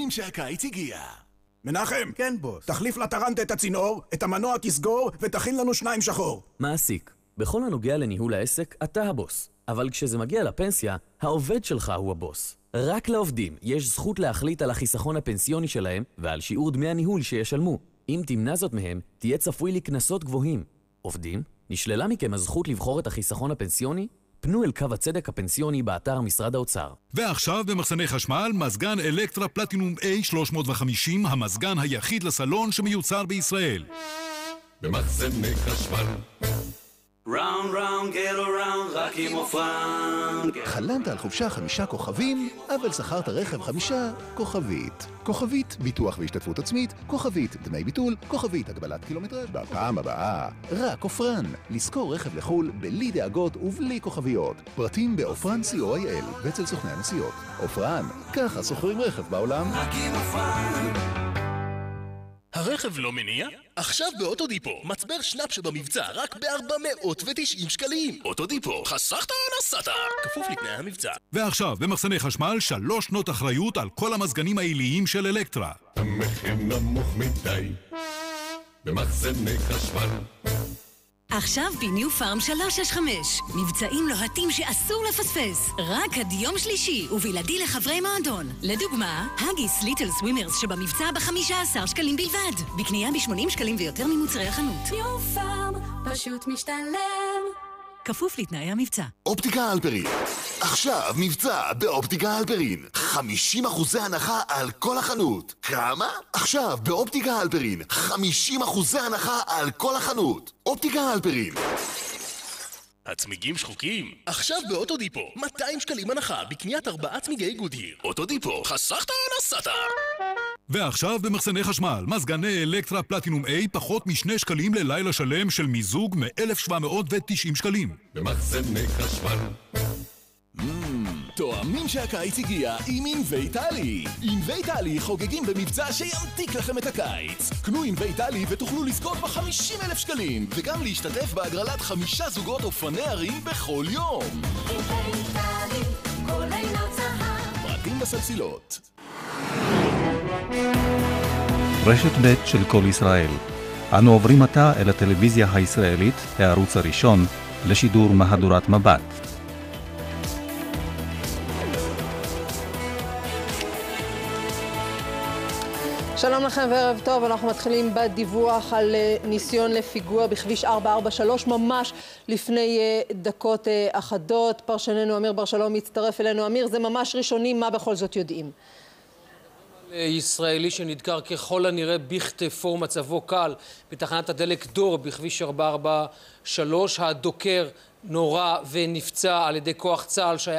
תואמים שהקיץ הגיע. מנחם! כן, בוס. תחליף לטרנטה את הצינור, את המנוע תסגור, ותכין לנו שניים שחור. מעסיק, בכל הנוגע לניהול העסק, אתה הבוס. אבל כשזה מגיע לפנסיה, העובד שלך הוא הבוס. רק לעובדים יש זכות להחליט על החיסכון הפנסיוני שלהם ועל שיעור דמי הניהול שישלמו. אם תמנע זאת מהם, תהיה צפוי לקנסות גבוהים. עובדים, נשללה מכם הזכות לבחור את החיסכון הפנסיוני? פנו אל קו הצדק הפנסיוני באתר משרד האוצר. ועכשיו במחסני חשמל, מזגן אלקטרה פלטינום A350, המזגן היחיד לסלון שמיוצר בישראל. במחסני חשמל. ראונד ראונד גט אראונד רק עם עופרן חלמת על חופשה חמישה כוכבים, אבל שכרת רכב חמישה כוכבית. כוכבית ביטוח והשתתפות עצמית, כוכבית דמי ביטול, כוכבית הגבלת קילומטראז' בפעם הבאה. רק עופרן, לשכור רכב לחו"ל בלי דאגות ובלי כוכביות. פרטים בעופרן co.il ואצל סוכני הנסיעות. עופרן, ככה שוכרים רכב בעולם. רק עם עופרן. הרכב לא מניע? עכשיו באוטודיפו, מצבר שנאפ שבמבצע רק ב-490 שקלים. אוטודיפו, חסכת או נסעת? כפוף לתנאי המבצע. ועכשיו במחסני חשמל, שלוש שנות אחריות על כל המזגנים העיליים של אלקטרה. המחיר נמוך מדי במחסני חשמל עכשיו בניו פארם 365. מבצעים לוהטים שאסור לפספס. רק עד יום שלישי, ובלעדי לחברי מועדון. לדוגמה, האגיס ליטל סווימרס שבמבצע ב-15 שקלים בלבד. בקנייה ב-80 שקלים ויותר ממוצרי החנות. ניו פארם, פשוט משתלם. כפוף לתנאי המבצע. אופטיקה הלפרין. עכשיו מבצע באופטיקה הלפרין. 50 אחוזי הנחה על כל החנות. כמה? עכשיו באופטיקה הלפרין. 50 אחוזי הנחה על כל החנות. אופטיקה הלפרין. הצמיגים שחוקים? עכשיו באוטודיפו, 200 שקלים הנחה בקניית ארבעה צמיגי גודהיר. אוטודיפו, חסכת נסעת! ועכשיו במחסני חשמל, מזגני אלקטרה פלטינום A פחות משני שקלים ללילה שלם של מיזוג מ-1790 שקלים. במחסני חשמל. טועמים שהקיץ הגיע עם ענבי טלי. ענבי טלי חוגגים במבצע שימתיק לכם את הקיץ. קנו ענבי טלי ותוכלו לזכות ב-50 אלף שקלים, וגם להשתתף בהגרלת חמישה זוגות אופני הרים בכל יום. פרטים בסלסילות. רשת ב' של כל ישראל. אנו עוברים עתה אל הטלוויזיה הישראלית, הערוץ הראשון, לשידור מהדורת מבט. שלום לכם וערב טוב, אנחנו מתחילים בדיווח על אה, ניסיון לפיגוע בכביש 443 ממש לפני אה, דקות אה, אחדות. פרשננו אמיר בר שלום מצטרף אלינו. אמיר, זה ממש ראשוני, מה בכל זאת יודעים? ישראלי שנדקר ככל הנראה בכתפו, מצבו קל, בתחנת הדלק דור בכביש 443. הדוקר נורה ונפצע על ידי כוח צה"ל שהיה